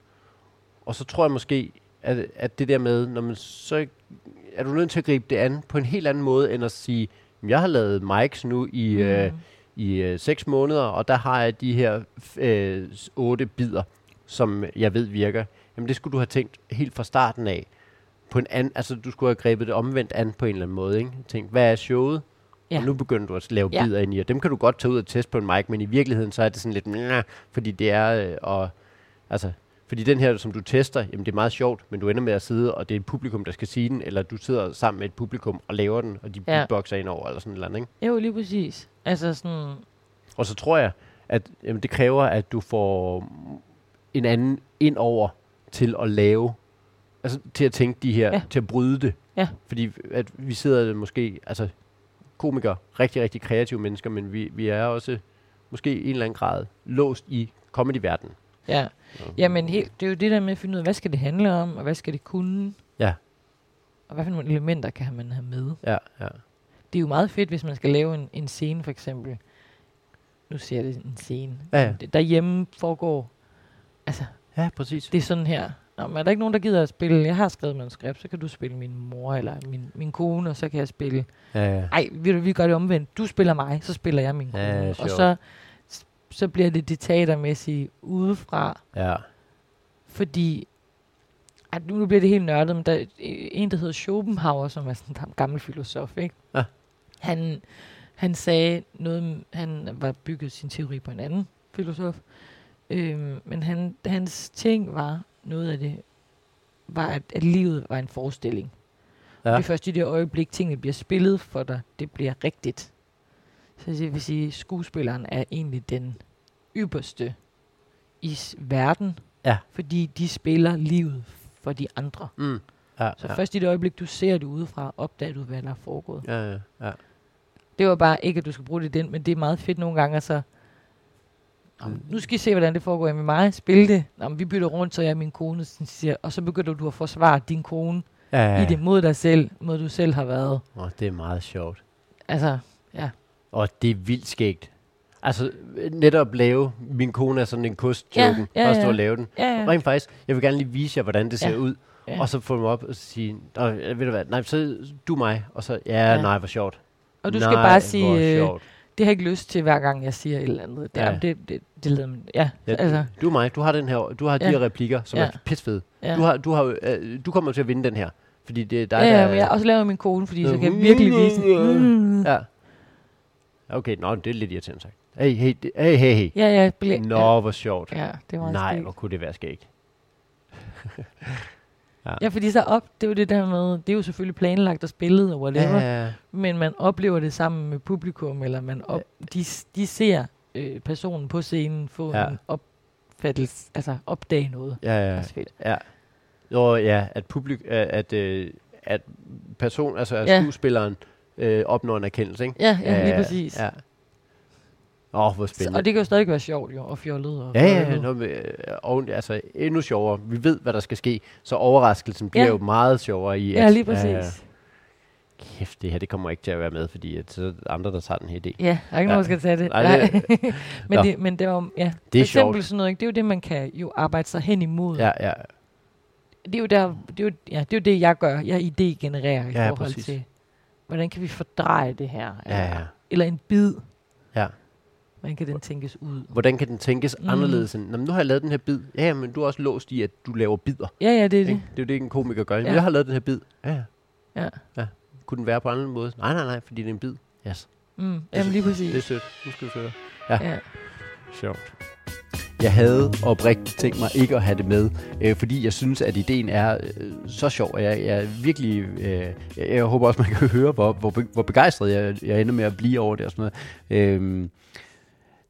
og så tror jeg måske, at, at det der med, når man så er du nødt til at gribe det an på en helt anden måde, end at sige, "Jamen, jeg har lavet mics nu i, mm. øh, i øh, seks måneder, og der har jeg de her øh, otte bidder, som jeg ved virker. Jamen det skulle du have tænkt helt fra starten af. På en anden, altså du skulle have grebet det omvendt an på en eller anden måde. Ikke? Tænkt, hvad er showet? Ja. og nu begynder du at lave ja. bidder ind i, og dem kan du godt tage ud og teste på en mic, men i virkeligheden så er det sådan lidt, nah, fordi det er, øh, og, altså, fordi den her, som du tester, jamen det er meget sjovt, men du ender med at sidde, og det er et publikum, der skal sige den, eller du sidder sammen med et publikum og laver den, og de ja. beatboxer ind over, eller sådan noget, ikke? Jo, lige præcis. Altså sådan... Og så tror jeg, at jamen, det kræver, at du får en anden ind over til at lave, altså til at tænke de her, ja. til at bryde det. Ja. Fordi at vi sidder måske, altså komikere, rigtig, rigtig kreative mennesker, men vi, vi er også måske i en eller anden grad låst i comedy-verdenen. Ja, jamen helt, det er jo det der med at finde ud af, hvad skal det handle om, og hvad skal det kunne? Ja. Og hvad for nogle elementer kan man have med? Ja, ja. Det er jo meget fedt, hvis man skal lave en, en scene for eksempel. Nu ser det en scene. Ja, ja. Derhjemme foregår, altså, ja, præcis. det er sådan her. Nå, men er der ikke nogen, der gider at spille? Jeg har skrevet manuskript, så kan du spille min mor eller min, min kone, og så kan jeg spille. Ja, ja. Ej, vi, vi gør det omvendt. Du spiller mig, så spiller jeg min kone. Ja, og så så bliver det det teatermæssige udefra. Ja. Fordi, at nu bliver det helt nørdet, men der er en, der hedder Schopenhauer, som er sådan en gammel filosof, ikke? Ja. Han, han sagde noget, han var bygget sin teori på en anden filosof, øhm, men han, hans ting var, noget af det, var, at, at livet var en forestilling. Ja. Og det er først i det øjeblik, tingene bliver spillet for dig, det bliver rigtigt. Så det vil sige, at skuespilleren er egentlig den ypperste i verden, ja. fordi de spiller livet for de andre. Mm. Ja, så ja. først i det øjeblik, du ser det udefra, opdager du, hvad der er foregået. Ja, ja, ja. Det var bare ikke, at du skal bruge det i den, men det er meget fedt nogle gange, så nu skal I se, hvordan det foregår med mig. Spil det. Nå, vi bytter rundt, så jeg er min kone, siger, og så begynder du at forsvare din kone ja, ja, ja. i det mod dig selv, mod du selv har været. Åh, oh, det er meget sjovt. Altså, ja. Og det er vildt skægt. Altså, netop lave, min kone er sådan en kost ja, ja, ja. og stå og lave den. Ja, ja. Rent faktisk, jeg vil gerne lige vise jer, hvordan det ser Ja. ud. Ja. Og så få dem op og sige, ved du hvad, nej, så du mig. Og så, ja, Ja. nej, hvor sjovt. Og du nej, skal bare sige, øh, sjovt. Det har jeg ikke lyst til, hver gang jeg siger et eller andet. Det, Ja. ja. det, det, det leder mig. Ja, Ja, altså, Du er mig, du har den her, du har de Ja. her replikker, som Ja. er pissfede. ja. Du, har, du, har, øh, du kommer til at vinde den her. Fordi det er dig, ja, der... ja, jeg også laver min kone, fordi så Øh, kan jeg virkelig vise. Mm. Ja. Okay, nå, det er lidt irriterende sagt. Hey, hey, hey, hey, hey. Ja, ja, ble, Nå, ja, hvor sjovt. ja, det var Nej, skægt. hvor kunne det være skægt. (laughs) Ja, fordi så op, det er jo det der med, det er jo selvfølgelig planlagt og spillet og whatever, ja. Ja, men man oplever det sammen med publikum, eller man op, de, de ser øh, personen på scenen få Ja. ja. en opfattelse, altså opdage noget. ja, ja. fedt. ja. Jo, ja, at publik, at, at, øh, at person, altså at Ja. skuespilleren øh, opnår en erkendelse, ikke? Ja, ja, lige præcis. Ja. Åh, oh, hvor spændende. og det kan jo stadig være sjovt jo, og fjollet. Og Ja, ja, ja. Nå, men, øh, og, altså, endnu sjovere. Vi ved, hvad der skal ske, så overraskelsen bliver Ja. jo meget sjovere i, Ja, at, lige præcis. øh, kæft, det her, det kommer ikke til at være med, fordi at, så er der andre, der tager den her idé. Ja, der er ikke Ja. nogen, der skal tage det. Nej, det- (laughs) men, Nå. det men det var, ja. Det er For eksempel sjovt. sådan noget, ikke? det er jo det, man kan jo arbejde sig hen imod. Ja, ja, Det er jo der, det er jo, ja, det er jo det, jeg gør. Jeg idé-genererer i Ja, forhold præcis. til, hvordan kan vi fordreje det her? ja, ja. Eller en bid. Ja. Hvordan kan den tænkes ud? Hvordan kan den tænkes Mm. anderledes end, "Nå, men nu har jeg lavet den her bid. Ja, men du er også låst i, at du laver bidder. Ja, ja, det er det. Ikke? Det er jo det, en komiker gør. Ja. Ja. Jeg har lavet den her bid. Ja, ja. Ja. ja. Kunne den være på en anden måde? Nej, nej, nej, fordi det er en bid. Yes. Mm, jamen lige præcis. Det er sødt. Nu skal vi føre. ja. Sjovt. Jeg havde oprigtigt tænkt mig ikke at have det med, øh, fordi jeg synes, at ideen er øh, så sjov, og jeg, jeg er virkelig, øh, jeg, jeg håber også, man kan (laughs) høre, hvor, hvor, hvor begejstret jeg, jeg ender med at blive over det og sådan noget. Øh,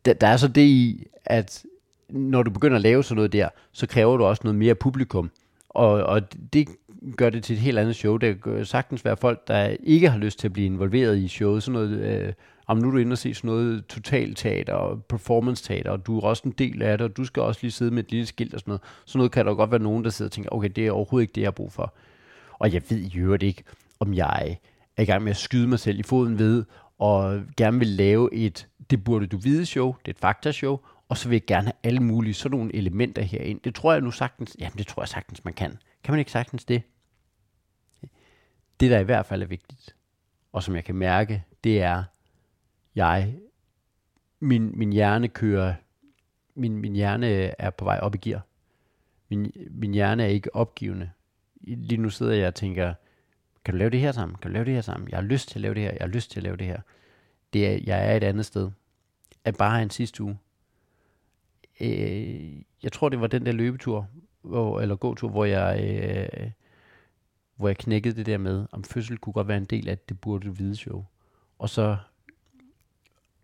der, der er så det i, at når du begynder at lave sådan noget der, så kræver du også noget mere publikum, og, og det gør det til et helt andet show. Det kan sagtens være folk, der ikke har lyst til at blive involveret i showet, sådan noget... Øh, om nu er du inde og se sådan noget totalteater og performance teater, og du er også en del af det, og du skal også lige sidde med et lille skilt og sådan noget. Sådan noget kan der godt være nogen, der sidder og tænker, okay, det er overhovedet ikke det, jeg har brug for. Og jeg ved i øvrigt ikke, om jeg er i gang med at skyde mig selv i foden ved, og gerne vil lave et, det burde du vide show, det er et faktashow, og så vil jeg gerne have alle mulige sådan nogle elementer herind. Det tror jeg nu sagtens, jamen det tror jeg sagtens, man kan. Kan man ikke sagtens det? Det, der i hvert fald er vigtigt, og som jeg kan mærke, det er, jeg, min, min hjerne kører, min, min hjerne er på vej op i gear. Min, min hjerne er ikke opgivende. Lige nu sidder jeg og tænker, kan du lave det her sammen? Kan du lave det her sammen? Jeg har lyst til at lave det her. Jeg har lyst til at lave det her. det er, jeg er et andet sted. At bare en sidste uge. Øh, jeg tror, det var den der løbetur, hvor, eller gåtur, hvor jeg, øh, hvor jeg knækkede det der med, om fødsel kunne godt være en del af det burde vide show. Og så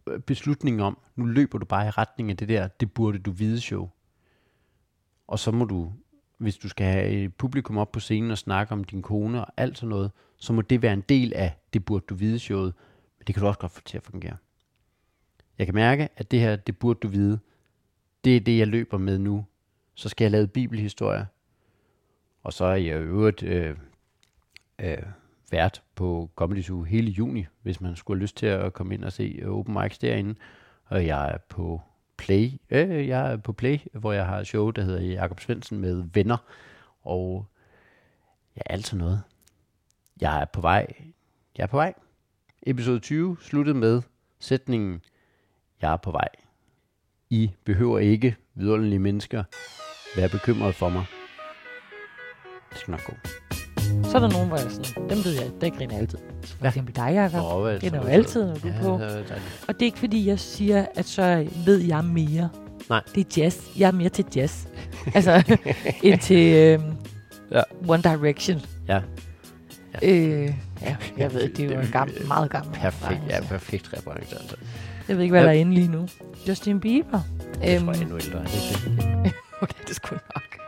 øh, beslutningen om, nu løber du bare i retning af det der, det burde du vide show. Og så må du, hvis du skal have et publikum op på scenen og snakke om din kone og alt sådan noget, så må det være en del af det burde du vide showet. Men det kan du også godt få til at fungere. Jeg kan mærke, at det her, det burde du vide, det er det, jeg løber med nu. Så skal jeg lave bibelhistorie. Og så er jeg i øvrigt øh, øh, vært på Comedy Zoo hele juni, hvis man skulle have lyst til at komme ind og se open mics derinde. Og jeg er på Play, øh, jeg er på Play, hvor jeg har et show, der hedder Jakob Svendsen med venner. Og ja, alt noget. Jeg er på vej. Jeg er på vej. Episode 20 sluttede med sætningen, jeg er på vej. I behøver ikke, vidunderlige mennesker, være bekymret for mig. Det skal nok gå. Så er der nogen, hvor jeg sådan, dem ved jeg, der griner jeg altid. Så for Ja. eksempel dig, Jacob. Er det Det er så? jo altid, når du er på. Ja, det. Og det er ikke fordi, jeg siger, at så ved jeg mere. Nej. Det er jazz. Jeg er mere til jazz. (laughs) altså, end til øhm, Ja. One Direction. Ja. Øh, ja, jeg ved, det er jo en gammel, meget gammel. Perfekt, ja, perfekt reference, altså. Jeg ved ikke, hvad Ja. der er inde lige nu. Justin Bieber. Jeg Øhm, tror, jeg er endnu ældre. Det det? (laughs) okay, det skulle nok.